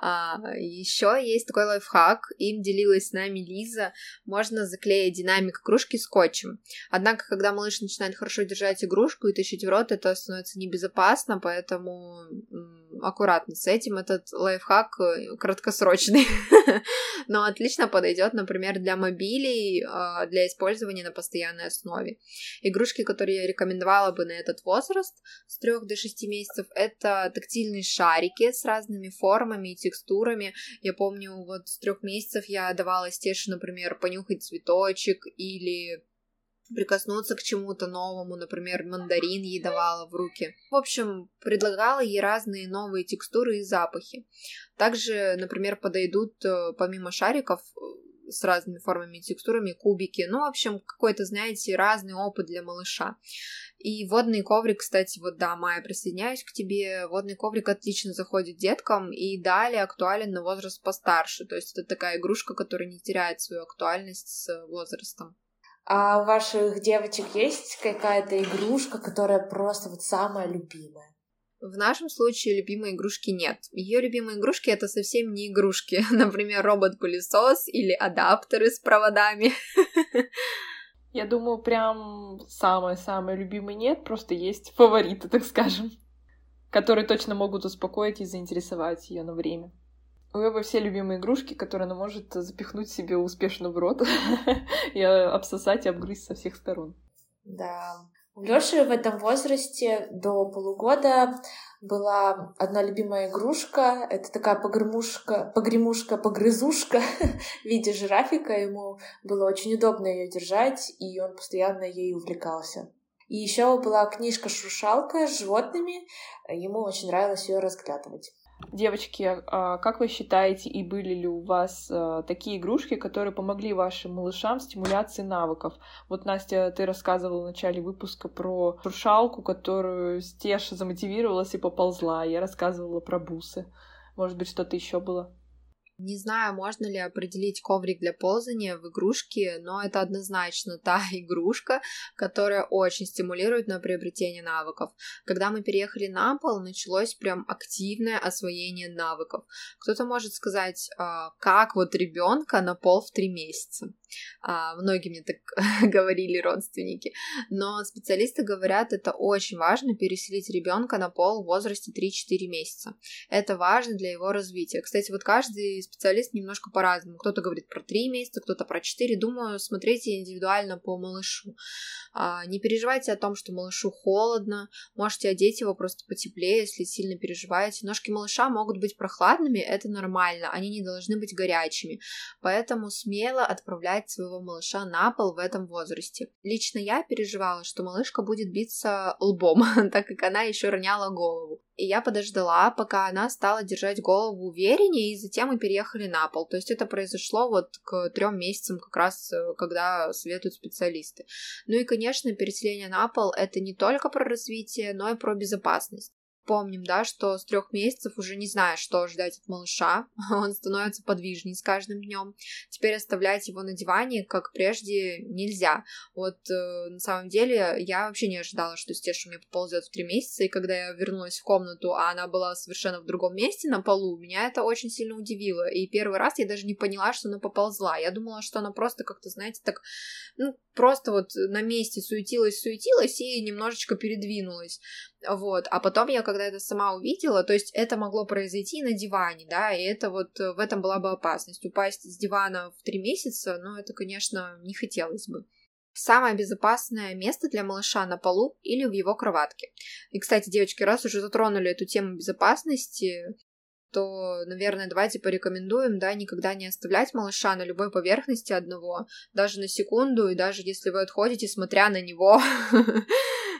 Speaker 3: А, еще есть такой лайфхак, им делилась с нами Лиза. Можно заклеить динамик игрушки скотчем. Однако, когда малыш начинает хорошо держать игрушку и тащить в рот, это становится небезопасно, поэтому аккуратно с этим. Этот лайфхак э, краткосрочный, но отлично подойдет, например, для мобилей, а, для использования на постоянной основе. Игрушки, которые я рекомендовала бы на этот возраст с 3 до 6 месяцев, это тактильные шарики с разными формами и текстурами. Я помню, вот с трех месяцев я давала Стеше, например, понюхать цветочек или прикоснуться к чему-то новому, например, мандарин ей давала в руки. В общем, предлагала ей разные новые текстуры и запахи. Также, например, подойдут э, помимо шариков э, с разными формами и текстурами кубики. Ну, в общем, какой-то, знаете, разный опыт для малыша. И водный коврик, кстати, вот да, Майя, присоединяюсь к тебе. Водный коврик отлично заходит деткам и далее актуален на возраст постарше. То есть это такая игрушка, которая не теряет свою актуальность с возрастом.
Speaker 1: А у ваших девочек есть какая-то игрушка, которая просто вот самая любимая?
Speaker 3: В нашем случае любимой игрушки нет. Ее любимые игрушки это совсем не игрушки. Например, робот-пылесос или адаптеры с проводами.
Speaker 2: Я думаю, прям самые-самые любимые нет, просто есть фавориты, так скажем, которые точно могут успокоить и заинтересовать ее на время. У Эвы все любимые игрушки, которые она может запихнуть себе успешно в рот и обсосать и обгрызть со всех сторон.
Speaker 1: Да. У Лёши в этом возрасте до полугода была одна любимая игрушка. Это такая погремушка, погремушка, погрызушка в виде жирафика. Ему было очень удобно ее держать, и он постоянно ей увлекался. И еще была книжка-шуршалка с животными. Ему очень нравилось ее разглядывать.
Speaker 2: Девочки, а как вы считаете, и были ли у вас а, такие игрушки, которые помогли вашим малышам в стимуляции навыков? Вот, Настя, ты рассказывала в начале выпуска про шуршалку, которую Стеша замотивировалась и поползла. Я рассказывала про бусы. Может быть, что-то еще было?
Speaker 3: Не знаю, можно ли определить коврик для ползания в игрушке, но это однозначно та игрушка, которая очень стимулирует на приобретение навыков. Когда мы переехали на пол, началось прям активное освоение навыков. Кто-то может сказать, а, как вот ребенка на пол в три месяца. А, многие мне так говорили родственники. Но специалисты говорят, это очень важно переселить ребенка на пол в возрасте 3-4 месяца. Это важно для его развития. Кстати, вот каждый специалист немножко по-разному. Кто-то говорит про 3 месяца, кто-то про 4. Думаю, смотрите индивидуально по малышу. А, не переживайте о том, что малышу холодно. Можете одеть его просто потеплее, если сильно переживаете. Ножки малыша могут быть прохладными, это нормально. Они не должны быть горячими. Поэтому смело отправлять своего малыша на пол в этом возрасте. Лично я переживала, что малышка будет биться лбом, так как она еще роняла голову. И я подождала, пока она стала держать голову увереннее, и затем мы переехали на пол. То есть это произошло вот к трем месяцам, как раз э, когда советуют специалисты. Ну и, конечно, переселение на пол это не только про развитие, но и про безопасность помним, да, что с трех месяцев уже не знаешь, что ждать от малыша, он становится подвижнее с каждым днем. Теперь оставлять его на диване, как прежде, нельзя. Вот э, на самом деле я вообще не ожидала, что Стеша меня поползет в три месяца, и когда я вернулась в комнату, а она была совершенно в другом месте на полу, меня это очень сильно удивило. И первый раз я даже не поняла, что она поползла. Я думала, что она просто как-то, знаете, так, ну, просто вот на месте суетилась-суетилась и немножечко передвинулась. Вот. А потом я, когда когда это сама увидела, то есть это могло произойти на диване, да, и это вот э, в этом была бы опасность. Упасть с дивана в три месяца, ну, это, конечно, не хотелось бы. Самое безопасное место для малыша на полу или в его кроватке. И, кстати, девочки, раз уже затронули эту тему безопасности, то, наверное, давайте порекомендуем, да, никогда не оставлять малыша на любой поверхности одного, даже на секунду, и даже если вы отходите, смотря на него.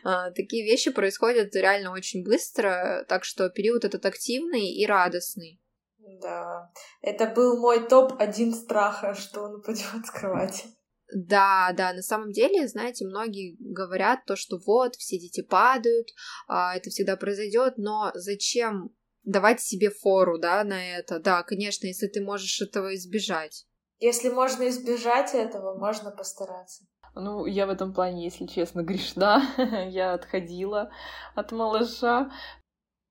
Speaker 3: А, такие вещи происходят реально очень быстро, так что период этот активный и радостный.
Speaker 1: Да, это был мой топ-1 страха, что он упадет с кровати.
Speaker 3: Да, да, на самом деле, знаете, многие говорят то, что вот, все дети падают, а, это всегда произойдет, но зачем давать себе фору, да, на это. Да, конечно, если ты можешь этого избежать.
Speaker 1: Если можно избежать этого, можно постараться.
Speaker 2: Ну, я в этом плане, если честно, грешна. я отходила от малыша.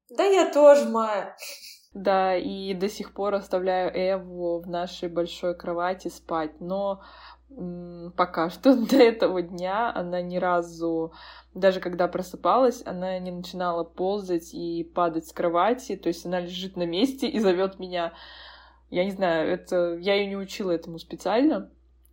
Speaker 1: Да, я тоже, Майя.
Speaker 2: Да, и до сих пор оставляю Эву в нашей большой кровати спать. Но пока что до этого дня она ни разу, даже когда просыпалась, она не начинала ползать и падать с кровати, то есть она лежит на месте и зовет меня. Я не знаю, это я ее не учила этому специально,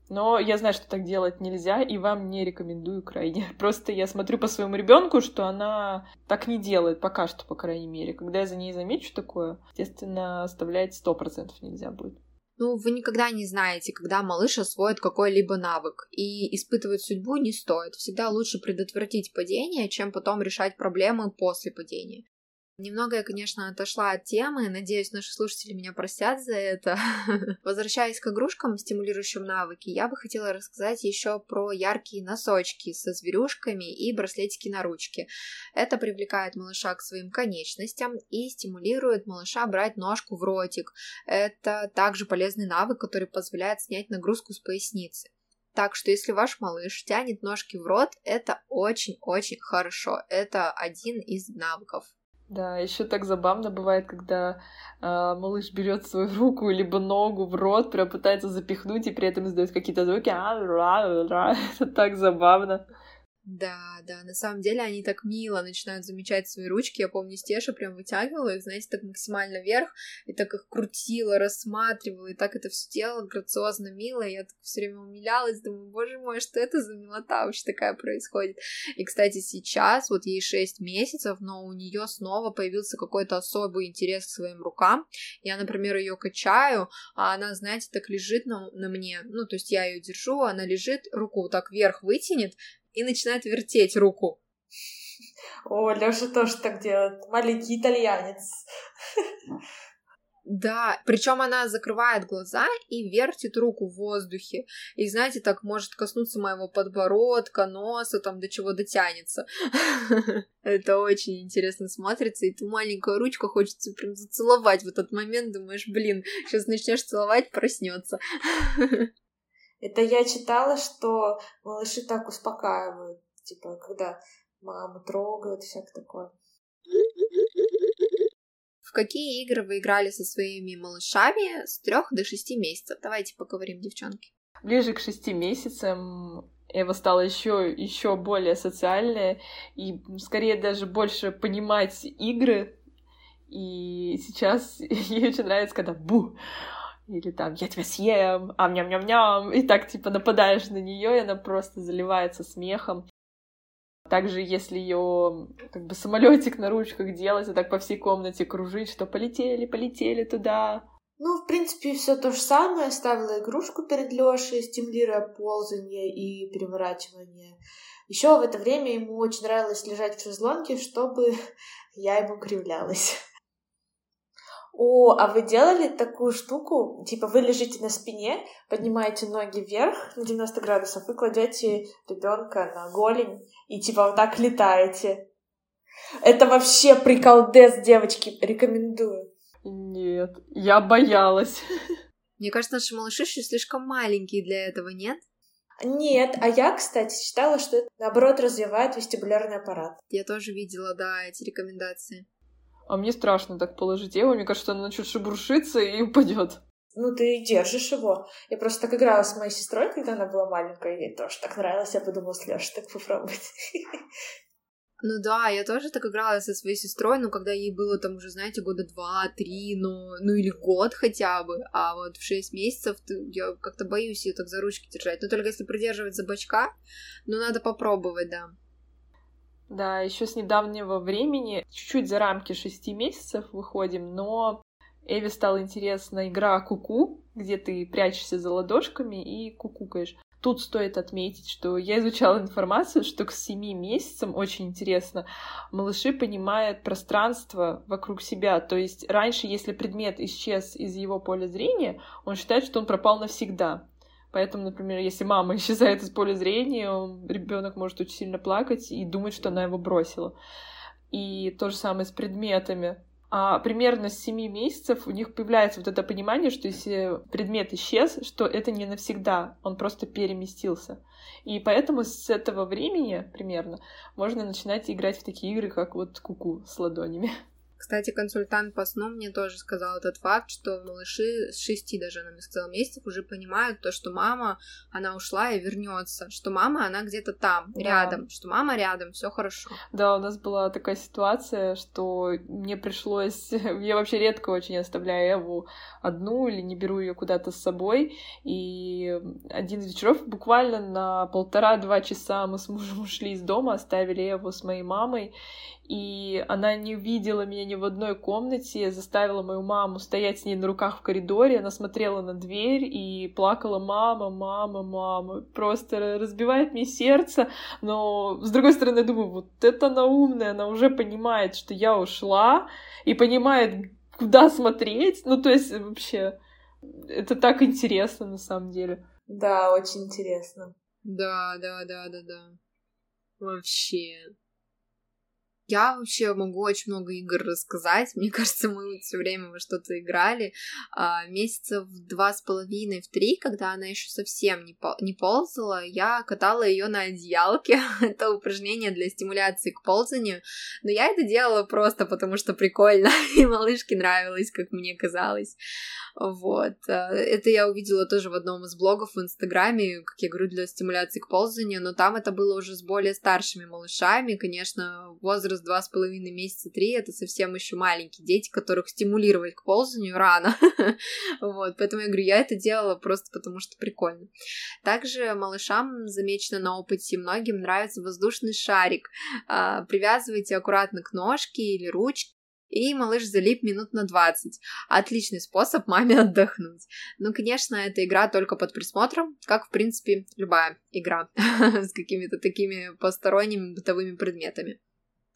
Speaker 2: но я знаю, что так делать нельзя, и вам не рекомендую крайне. Просто я смотрю по своему ребенку, что она так не делает, пока что, по крайней мере. Когда я за ней замечу такое, естественно, оставлять сто процентов нельзя будет.
Speaker 3: Ну, вы никогда не знаете, когда малыш освоит какой-либо навык, и испытывать судьбу не стоит. Всегда лучше предотвратить падение, чем потом решать проблемы после падения. Немного я, конечно, отошла от темы, надеюсь, наши слушатели меня простят за это. Возвращаясь к игрушкам, стимулирующим навыки, я бы хотела рассказать еще про яркие носочки со зверюшками и браслетики на ручке. Это привлекает малыша к своим конечностям и стимулирует малыша брать ножку в ротик. Это также полезный навык, который позволяет снять нагрузку с поясницы. Так что если ваш малыш тянет ножки в рот, это очень-очень хорошо. Это один из навыков.
Speaker 2: Да, еще так забавно бывает, когда э, малыш берет свою руку либо ногу в рот, прям пытается запихнуть и при этом издает какие-то звуки. Это так забавно.
Speaker 3: Да, да, на самом деле они так мило начинают замечать свои ручки. Я помню, Стеша прям вытягивала их, знаете, так максимально вверх, и так их крутила, рассматривала, и так это все делала грациозно, мило. Я так все время умилялась, думаю, боже мой, что это за милота вообще такая происходит. И, кстати, сейчас, вот ей 6 месяцев, но у нее снова появился какой-то особый интерес к своим рукам. Я, например, ее качаю, а она, знаете, так лежит на, на мне, ну, то есть я ее держу, она лежит, руку вот так вверх вытянет, и начинает вертеть руку.
Speaker 1: О, Лёша тоже так делает. Маленький итальянец.
Speaker 3: Да, причем она закрывает глаза и вертит руку в воздухе. И, знаете, так может коснуться моего подбородка, носа, там до чего дотянется. Это очень интересно смотрится, и ту маленькую ручку хочется прям зацеловать в этот момент. Думаешь, блин, сейчас начнешь целовать, проснется.
Speaker 1: Это я читала, что малыши так успокаивают, типа, когда маму трогают, всякое такое.
Speaker 3: В какие игры вы играли со своими малышами с трех до шести месяцев? Давайте поговорим, девчонки.
Speaker 2: Ближе к шести месяцам Эва стала еще, еще более социальная и скорее даже больше понимать игры. И сейчас ей очень нравится, когда бу, или там «я тебя съем», ам ням ням ням и так типа нападаешь на нее, и она просто заливается смехом. Также, если ее как бы самолетик на ручках делать, и так по всей комнате кружить, что полетели, полетели туда.
Speaker 1: Ну, в принципе, все то же самое. Ставила игрушку перед Лешей, стимулируя ползание и переворачивание. Еще в это время ему очень нравилось лежать в шезлонге, чтобы я ему кривлялась. О, а вы делали такую штуку? Типа вы лежите на спине, поднимаете ноги вверх на 90 градусов и кладете ребенка на голень и типа вот так летаете. Это вообще приколдес, девочки, рекомендую.
Speaker 2: Нет, я боялась.
Speaker 3: Мне кажется, наши малыши еще слишком маленькие для этого, нет?
Speaker 1: Нет, а я, кстати, считала, что это, наоборот, развивает вестибулярный аппарат.
Speaker 3: Я тоже видела, да, эти рекомендации.
Speaker 2: А мне страшно так положить его. Мне кажется, она начнет шебуршиться и упадет.
Speaker 1: Ну, ты держишь его. Я просто так играла с моей сестрой, когда она была маленькая, ей тоже так нравилось. Я подумала, Леша, так попробовать.
Speaker 3: Ну да, я тоже так играла со своей сестрой, но когда ей было там уже, знаете, года два-три, ну, ну или год хотя бы, а вот в шесть месяцев я как-то боюсь ее так за ручки держать. Но только если придерживать за бочка, ну надо попробовать, да.
Speaker 2: Да, еще с недавнего времени, чуть-чуть за рамки шести месяцев выходим, но Эви стала интересна игра Куку, где ты прячешься за ладошками и кукукаешь. Тут стоит отметить, что я изучала информацию, что к семи месяцам, очень интересно, малыши понимают пространство вокруг себя. То есть раньше, если предмет исчез из его поля зрения, он считает, что он пропал навсегда. Поэтому, например, если мама исчезает из поля зрения, ребенок может очень сильно плакать и думать, что она его бросила. И то же самое с предметами а, примерно с 7 месяцев у них появляется вот это понимание, что если предмет исчез, что это не навсегда, он просто переместился. И поэтому с этого времени примерно можно начинать играть в такие игры, как вот куку -ку с ладонями.
Speaker 3: Кстати, консультант по сну мне тоже сказал этот факт, что малыши с шести даже, она мне сказала, месяцев уже понимают то, что мама, она ушла и вернется, что мама, она где-то там, да. рядом, что мама рядом, все хорошо.
Speaker 2: Да, у нас была такая ситуация, что мне пришлось, я вообще редко очень оставляю Эву одну или не беру ее куда-то с собой, и один из вечеров буквально на полтора-два часа мы с мужем ушли из дома, оставили Эву с моей мамой, и она не видела меня ни в одной комнате, заставила мою маму стоять с ней на руках в коридоре, она смотрела на дверь и плакала «мама, мама, мама». Просто разбивает мне сердце, но с другой стороны я думаю, вот это она умная, она уже понимает, что я ушла, и понимает, куда смотреть, ну то есть вообще это так интересно на самом деле.
Speaker 1: Да, очень интересно.
Speaker 3: Да, да, да, да, да. Вообще. Я вообще могу очень много игр рассказать. Мне кажется, мы все время во что-то играли. А, месяцев два с половиной, в три, когда она еще совсем не, пол- не ползала, я катала ее на одеялке. это упражнение для стимуляции к ползанию. Но я это делала просто потому, что прикольно. И малышке нравилось, как мне казалось. Вот. А, это я увидела тоже в одном из блогов в Инстаграме, как я говорю, для стимуляции к ползанию, но там это было уже с более старшими малышами. Конечно, возраст два с половиной месяца, три — это совсем еще маленькие дети, которых стимулировать к ползанию рано. вот, поэтому я говорю, я это делала просто потому, что прикольно. Также малышам замечено на опыте, многим нравится воздушный шарик. А, привязывайте аккуратно к ножке или ручке, и малыш залип минут на 20. Отличный способ маме отдохнуть. Ну, конечно, эта игра только под присмотром, как, в принципе, любая игра с какими-то такими посторонними бытовыми предметами.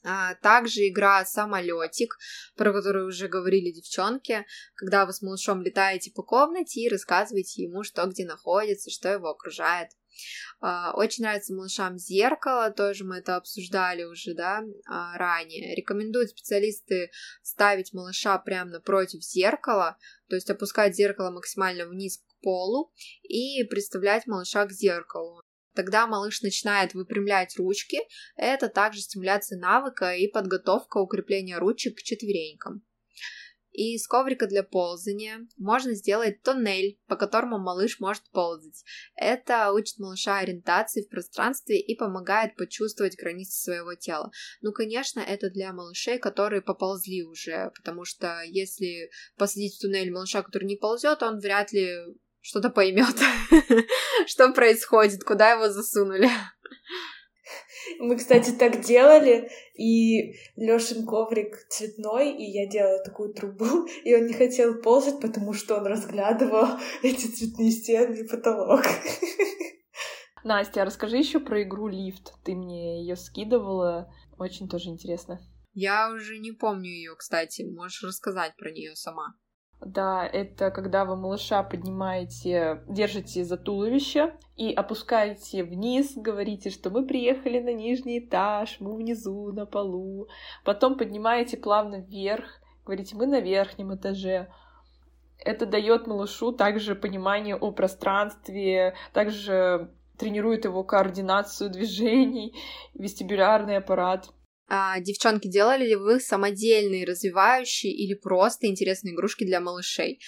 Speaker 3: А, также игра самолетик, про которую уже говорили девчонки, когда вы с малышом летаете по комнате и рассказываете ему, что где находится, что его окружает. А, очень нравится малышам зеркало, тоже мы это обсуждали уже, да, а, ранее. Рекомендуют специалисты ставить малыша прямо напротив зеркала, то есть опускать зеркало максимально вниз к полу и представлять малыша к зеркалу. Тогда малыш начинает выпрямлять ручки. Это также стимуляция навыка и подготовка укрепления ручек к четверенькам. И из коврика для ползания можно сделать тоннель, по которому малыш может ползать. Это учит малыша ориентации в пространстве и помогает почувствовать границы своего тела. Ну, конечно, это для малышей, которые поползли уже, потому что если посадить в туннель малыша, который не ползет, он вряд ли что-то поймет, что происходит, куда его засунули.
Speaker 1: Мы, кстати, так делали, и Лёшин коврик цветной, и я делала такую трубу, и он не хотел ползать, потому что он разглядывал эти цветные стены и потолок.
Speaker 2: Настя, а расскажи еще про игру Лифт. Ты мне ее скидывала. Очень тоже интересно.
Speaker 3: Я уже не помню ее, кстати. Можешь рассказать про нее сама.
Speaker 2: Да, это когда вы малыша поднимаете, держите за туловище и опускаете вниз, говорите, что мы приехали на нижний этаж, мы внизу, на полу. Потом поднимаете плавно вверх, говорите, мы на верхнем этаже. Это дает малышу также понимание о пространстве, также тренирует его координацию движений, вестибулярный аппарат.
Speaker 3: А, девчонки, делали ли вы самодельные, развивающие или просто интересные игрушки для малышей?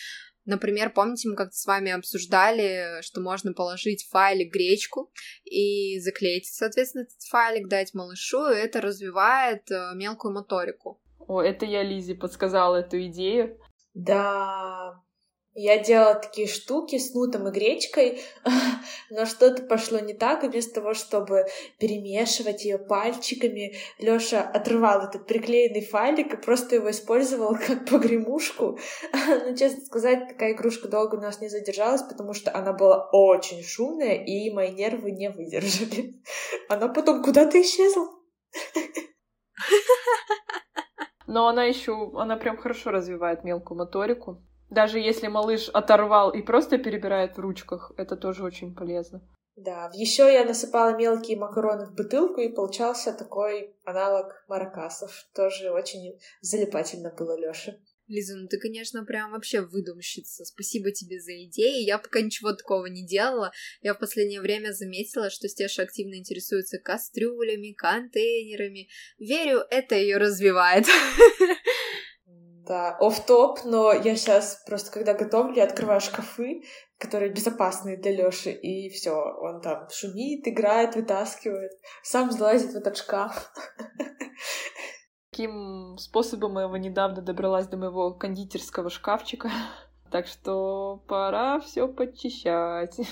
Speaker 3: Например, помните, мы как-то с вами обсуждали, что можно положить в файлик гречку и заклеить, соответственно, этот файлик, дать малышу, и это развивает э, мелкую моторику.
Speaker 2: О, это я Лизе подсказала эту идею.
Speaker 1: Да, я делала такие штуки с нутом и гречкой, но что-то пошло не так, и вместо того, чтобы перемешивать ее пальчиками, Лёша отрывал этот приклеенный файлик и просто его использовал как погремушку. Но, честно сказать, такая игрушка долго у нас не задержалась, потому что она была очень шумная, и мои нервы не выдержали. Она потом куда-то исчезла.
Speaker 2: Но она еще, она прям хорошо развивает мелкую моторику. Даже если малыш оторвал и просто перебирает в ручках, это тоже очень полезно.
Speaker 1: Да, еще я насыпала мелкие макароны в бутылку, и получался такой аналог маракасов. Тоже очень залипательно было, Лёша.
Speaker 3: Лиза, ну ты, конечно, прям вообще выдумщица. Спасибо тебе за идеи. Я пока ничего такого не делала. Я в последнее время заметила, что Стеша активно интересуется кастрюлями, контейнерами. Верю, это ее развивает.
Speaker 1: Да, оф топ но я сейчас просто, когда готовлю, я открываю шкафы, которые безопасные для Лёши, и все, он там шумит, играет, вытаскивает, сам залазит в этот шкаф.
Speaker 2: Таким способом я его недавно добралась до моего кондитерского шкафчика. Так что пора все подчищать.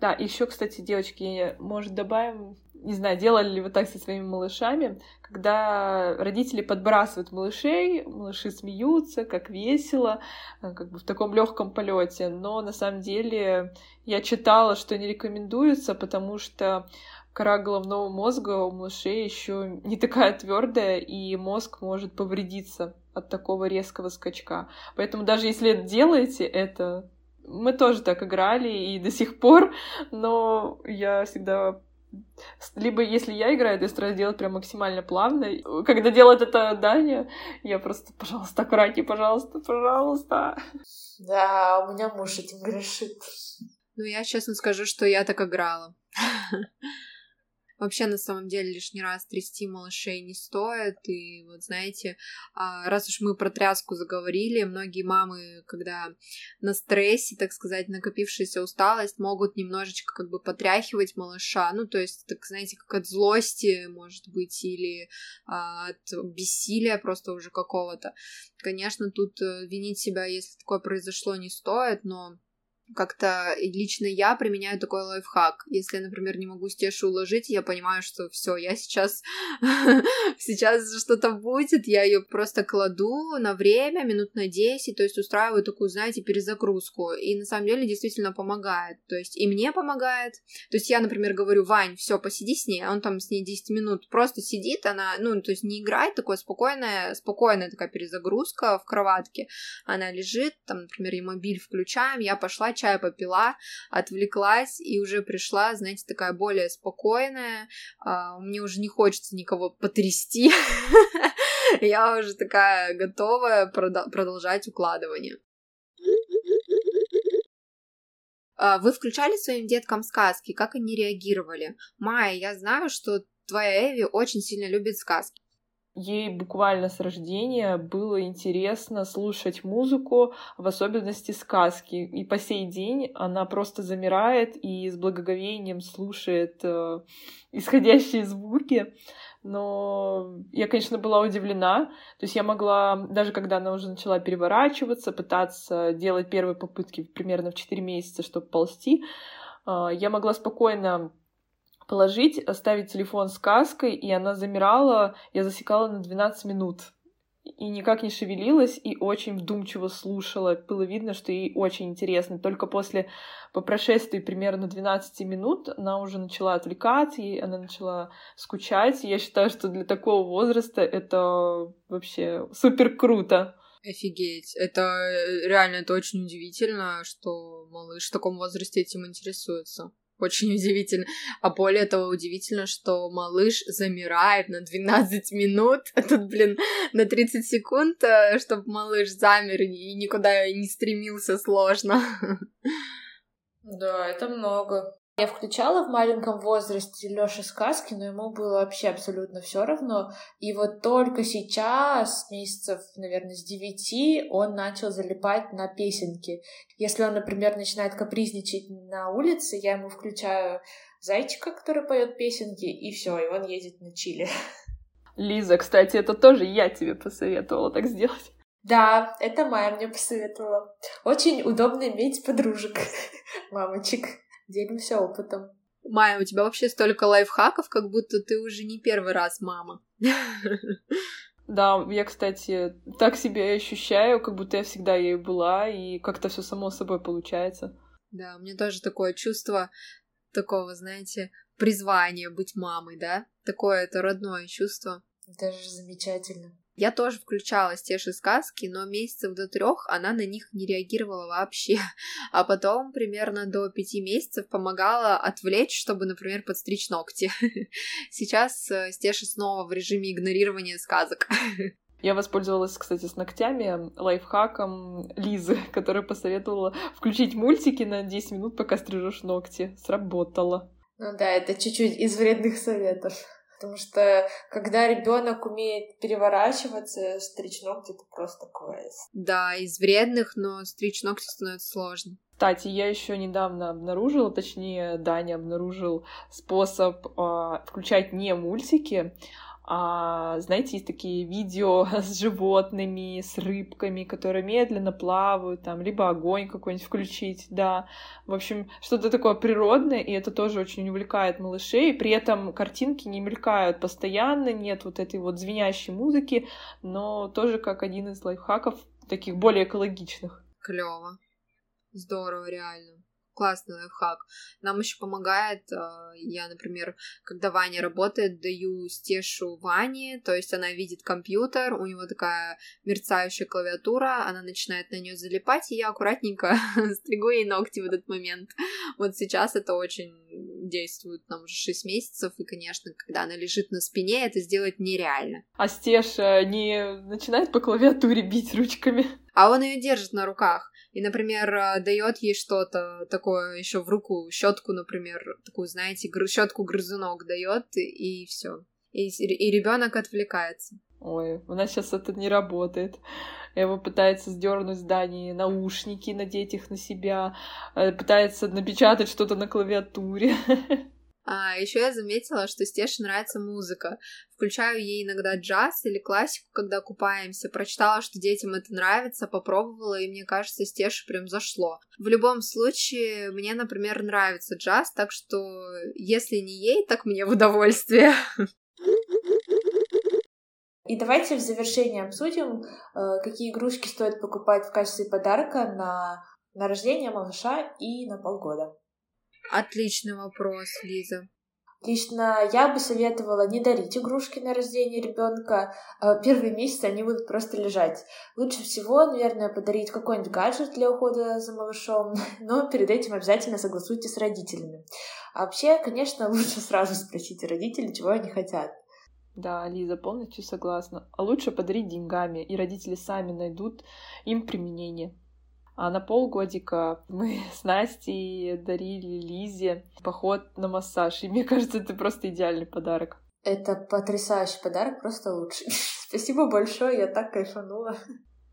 Speaker 2: Да, еще, кстати, девочки, может, добавим не знаю, делали ли вы так со своими малышами, когда родители подбрасывают малышей, малыши смеются, как весело, э, как бы в таком легком полете. Но на самом деле я читала, что не рекомендуется, потому что кора головного мозга у малышей еще не такая твердая, и мозг может повредиться от такого резкого скачка. Поэтому даже если делаете это, мы тоже так играли и до сих пор, но я всегда либо если я играю, то я стараюсь делать прям максимально плавно. Когда делает это Даня, я просто, пожалуйста, аккуратнее, пожалуйста, пожалуйста.
Speaker 1: Да, у меня муж этим грешит.
Speaker 3: Ну, я честно скажу, что я так играла. Вообще, на самом деле, лишний раз трясти малышей не стоит. И вот, знаете, а, раз уж мы про тряску заговорили, многие мамы, когда на стрессе, так сказать, накопившаяся усталость, могут немножечко как бы потряхивать малыша. Ну, то есть, так, знаете, как от злости, может быть, или а, от бессилия просто уже какого-то. Конечно, тут э, винить себя, если такое произошло, не стоит, но как-то лично я применяю такой лайфхак. Если например, не могу Стешу уложить, я понимаю, что все, я сейчас сейчас что-то будет, я ее просто кладу на время, минут на 10, то есть устраиваю такую, знаете, перезагрузку. И на самом деле действительно помогает. То есть и мне помогает. То есть я, например, говорю, Вань, все, посиди с ней, а он там с ней 10 минут просто сидит, она, ну, то есть не играет, такое спокойная, спокойная такая перезагрузка в кроватке. Она лежит, там, например, и мобиль включаем, я пошла, чай попила, отвлеклась и уже пришла, знаете, такая более спокойная. А, мне уже не хочется никого потрясти. Я уже такая готовая продолжать укладывание. А, вы включали своим деткам сказки? Как они реагировали? Майя, я знаю, что твоя Эви очень сильно любит сказки.
Speaker 2: Ей буквально с рождения было интересно слушать музыку, в особенности сказки. И по сей день она просто замирает и с благоговением слушает э, исходящие звуки. Но я, конечно, была удивлена. То есть я могла, даже когда она уже начала переворачиваться, пытаться делать первые попытки примерно в 4 месяца, чтобы ползти, э, я могла спокойно положить, оставить телефон с каской, и она замирала, я засекала на 12 минут. И никак не шевелилась, и очень вдумчиво слушала. Было видно, что ей очень интересно. Только после, по прошествии примерно 12 минут, она уже начала отвлекаться, и она начала скучать. Я считаю, что для такого возраста это вообще супер круто.
Speaker 3: Офигеть. Это э, реально, это очень удивительно, что малыш в таком возрасте этим интересуется. Очень удивительно. А более того, удивительно, что малыш замирает на 12 минут, а тут, блин, на 30 секунд, э, чтобы малыш замер и никуда не стремился сложно.
Speaker 1: Да, это много. Я включала в маленьком возрасте Лёши сказки, но ему было вообще абсолютно все равно. И вот только сейчас, месяцев, наверное, с девяти, он начал залипать на песенки. Если он, например, начинает капризничать на улице, я ему включаю зайчика, который поет песенки, и все, и он едет на Чили.
Speaker 2: Лиза, кстати, это тоже я тебе посоветовала так сделать.
Speaker 1: Да, это Майя мне посоветовала. Очень удобно иметь подружек, мамочек. Делимся опытом.
Speaker 3: Майя, у тебя вообще столько лайфхаков, как будто ты уже не первый раз мама.
Speaker 2: Да, я, кстати, так себя ощущаю, как будто я всегда ею была, и как-то все само собой получается.
Speaker 3: Да, у меня тоже такое чувство такого, знаете, призвания быть мамой, да? Такое это родное чувство.
Speaker 1: Даже замечательно.
Speaker 3: Я тоже включала Стеши сказки, но месяцев до трех она на них не реагировала вообще. А потом примерно до пяти месяцев помогала отвлечь, чтобы, например, подстричь ногти. Сейчас э, Стеша снова в режиме игнорирования сказок.
Speaker 2: Я воспользовалась, кстати, с ногтями лайфхаком Лизы, которая посоветовала включить мультики на 10 минут, пока стрижешь ногти. Сработало.
Speaker 1: Ну да, это чуть-чуть из вредных советов. Потому что когда ребенок умеет переворачиваться, стричь ногти это просто квест.
Speaker 3: Да, из вредных, но стричь ногти становится сложно.
Speaker 2: Кстати, я еще недавно обнаружила, точнее, Даня обнаружил способ э, включать не мультики, а, знаете, есть такие видео с животными, с рыбками, которые медленно плавают, там, либо огонь какой-нибудь включить, да. В общем, что-то такое природное, и это тоже очень увлекает малышей. При этом картинки не мелькают постоянно, нет вот этой вот звенящей музыки, но тоже как один из лайфхаков, таких более экологичных.
Speaker 3: Клево. Здорово, реально классный лайфхак. Нам еще помогает, э, я, например, когда Ваня работает, даю стешу Ване, то есть она видит компьютер, у него такая мерцающая клавиатура, она начинает на нее залипать, и я аккуратненько стригу ей ногти в этот момент. Вот сейчас это очень действует, нам уже 6 месяцев, и, конечно, когда она лежит на спине, это сделать нереально.
Speaker 2: А Стеша не начинает по клавиатуре бить ручками?
Speaker 3: А он ее держит на руках и, например, э, дает ей что-то такое еще в руку, щетку, например, такую, знаете, гр- щетку грызунок дает, и, и все. И, и ребенок отвлекается.
Speaker 2: Ой, у нас сейчас это не работает. Его пытается сдернуть здание, наушники, надеть их на себя, э, пытается напечатать что-то на клавиатуре.
Speaker 3: А еще я заметила, что Стеше нравится музыка. Включаю ей иногда джаз или классику, когда купаемся. Прочитала, что детям это нравится, попробовала, и мне кажется, Стеше прям зашло. В любом случае, мне, например, нравится джаз, так что если не ей, так мне в удовольствие.
Speaker 1: И давайте в завершение обсудим, э, какие игрушки стоит покупать в качестве подарка на, на рождение малыша и на полгода.
Speaker 3: Отличный вопрос, Лиза.
Speaker 1: Лично я бы советовала не дарить игрушки на рождение ребенка. А, первые месяцы они будут просто лежать. Лучше всего, наверное, подарить какой-нибудь гаджет для ухода за малышом, но перед этим обязательно согласуйте с родителями. А вообще, конечно, лучше сразу спросите родителей, чего они хотят.
Speaker 2: Да, Лиза, полностью согласна. А лучше подарить деньгами, и родители сами найдут им применение. А на полгодика мы с Настей дарили Лизе поход на массаж. И мне кажется, это просто идеальный подарок.
Speaker 1: Это потрясающий подарок, просто лучший. Спасибо большое, я так кайфанула.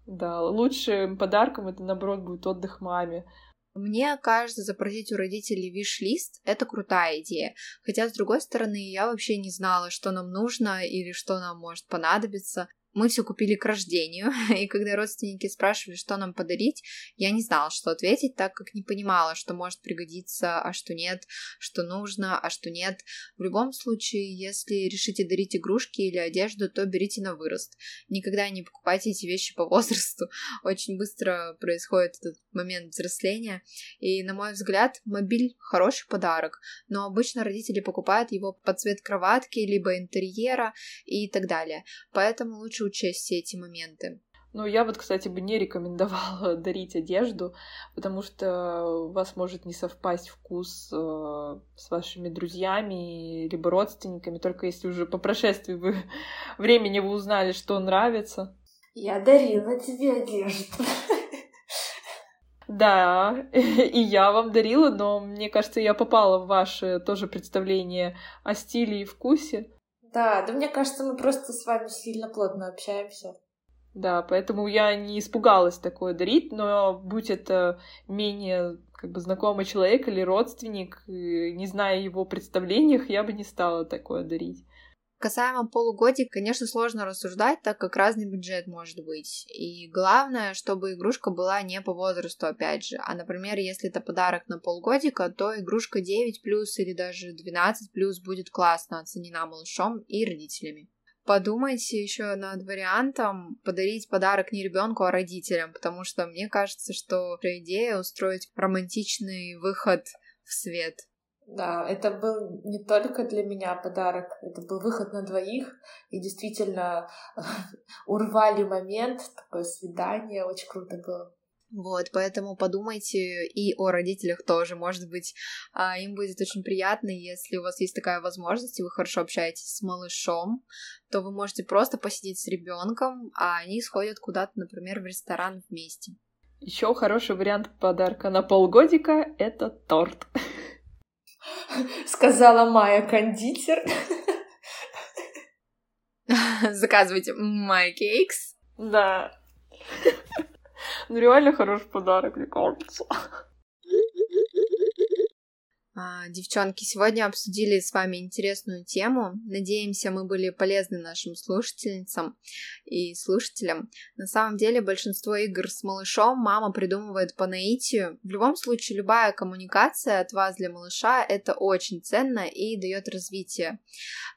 Speaker 2: Да, лучшим подарком это, наоборот, будет отдых маме.
Speaker 3: Мне кажется, запросить у родителей виш-лист — это крутая идея. Хотя, с другой стороны, я вообще не знала, что нам нужно или что нам может понадобиться мы все купили к рождению, и когда родственники спрашивали, что нам подарить, я не знала, что ответить, так как не понимала, что может пригодиться, а что нет, что нужно, а что нет. В любом случае, если решите дарить игрушки или одежду, то берите на вырост. Никогда не покупайте эти вещи по возрасту. Очень быстро происходит этот момент взросления. И, на мой взгляд, мобиль — хороший подарок, но обычно родители покупают его под цвет кроватки, либо интерьера и так далее. Поэтому лучше лучше учесть все эти моменты.
Speaker 2: Ну, я вот, кстати, бы не рекомендовала дарить одежду, потому что у вас может не совпасть вкус э, с вашими друзьями либо родственниками, только если уже по прошествии вы, времени вы узнали, что нравится.
Speaker 1: Я дарила тебе одежду.
Speaker 2: Да, и я вам дарила, но мне кажется, я попала в ваше тоже представление о стиле и вкусе.
Speaker 1: Да, да мне кажется, мы просто с вами сильно плотно общаемся.
Speaker 2: Да, поэтому я не испугалась такое дарить, но будь это менее как бы знакомый человек или родственник, не зная его представлениях, я бы не стала такое дарить.
Speaker 3: Касаемо полугодия, конечно, сложно рассуждать, так как разный бюджет может быть. И главное, чтобы игрушка была не по возрасту, опять же. А, например, если это подарок на полгодика, то игрушка 9 плюс или даже 12 плюс будет классно оценена малышом и родителями. Подумайте еще над вариантом подарить подарок не ребенку, а родителям, потому что мне кажется, что идея устроить романтичный выход в свет –
Speaker 1: да, это был не только для меня подарок, это был выход на двоих, и действительно урвали момент, такое свидание, очень круто было.
Speaker 3: Вот, поэтому подумайте и о родителях тоже. Может быть, а, им будет очень приятно, если у вас есть такая возможность, и вы хорошо общаетесь с малышом, то вы можете просто посидеть с ребенком, а они сходят куда-то, например, в ресторан вместе.
Speaker 2: Еще хороший вариант подарка на полгодика — это торт.
Speaker 1: сказала Майя кондитер.
Speaker 3: Заказывайте My Cakes.
Speaker 2: Да. Ну реально хороший подарок, мне кажется.
Speaker 3: А, девчонки, сегодня обсудили с вами интересную тему. Надеемся, мы были полезны нашим слушательницам и слушателям. На самом деле, большинство игр с малышом мама придумывает по наитию. В любом случае, любая коммуникация от вас для малыша — это очень ценно и дает развитие.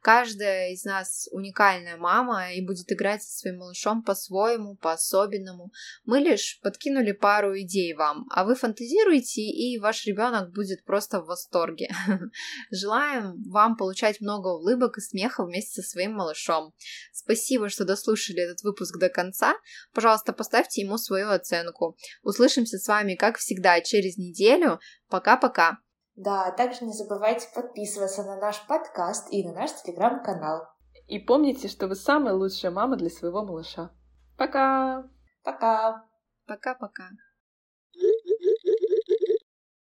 Speaker 3: Каждая из нас уникальная мама и будет играть со своим малышом по-своему, по-особенному. Мы лишь подкинули пару идей вам, а вы фантазируете, и ваш ребенок будет просто в восторге восторге. Желаем вам получать много улыбок и смеха вместе со своим малышом. Спасибо, что дослушали этот выпуск до конца. Пожалуйста, поставьте ему свою оценку. Услышимся с вами, как всегда, через неделю. Пока-пока.
Speaker 1: Да, также не забывайте подписываться на наш подкаст и на наш телеграм-канал.
Speaker 2: И помните, что вы самая лучшая мама для своего малыша. Пока!
Speaker 1: Пока!
Speaker 3: Пока-пока.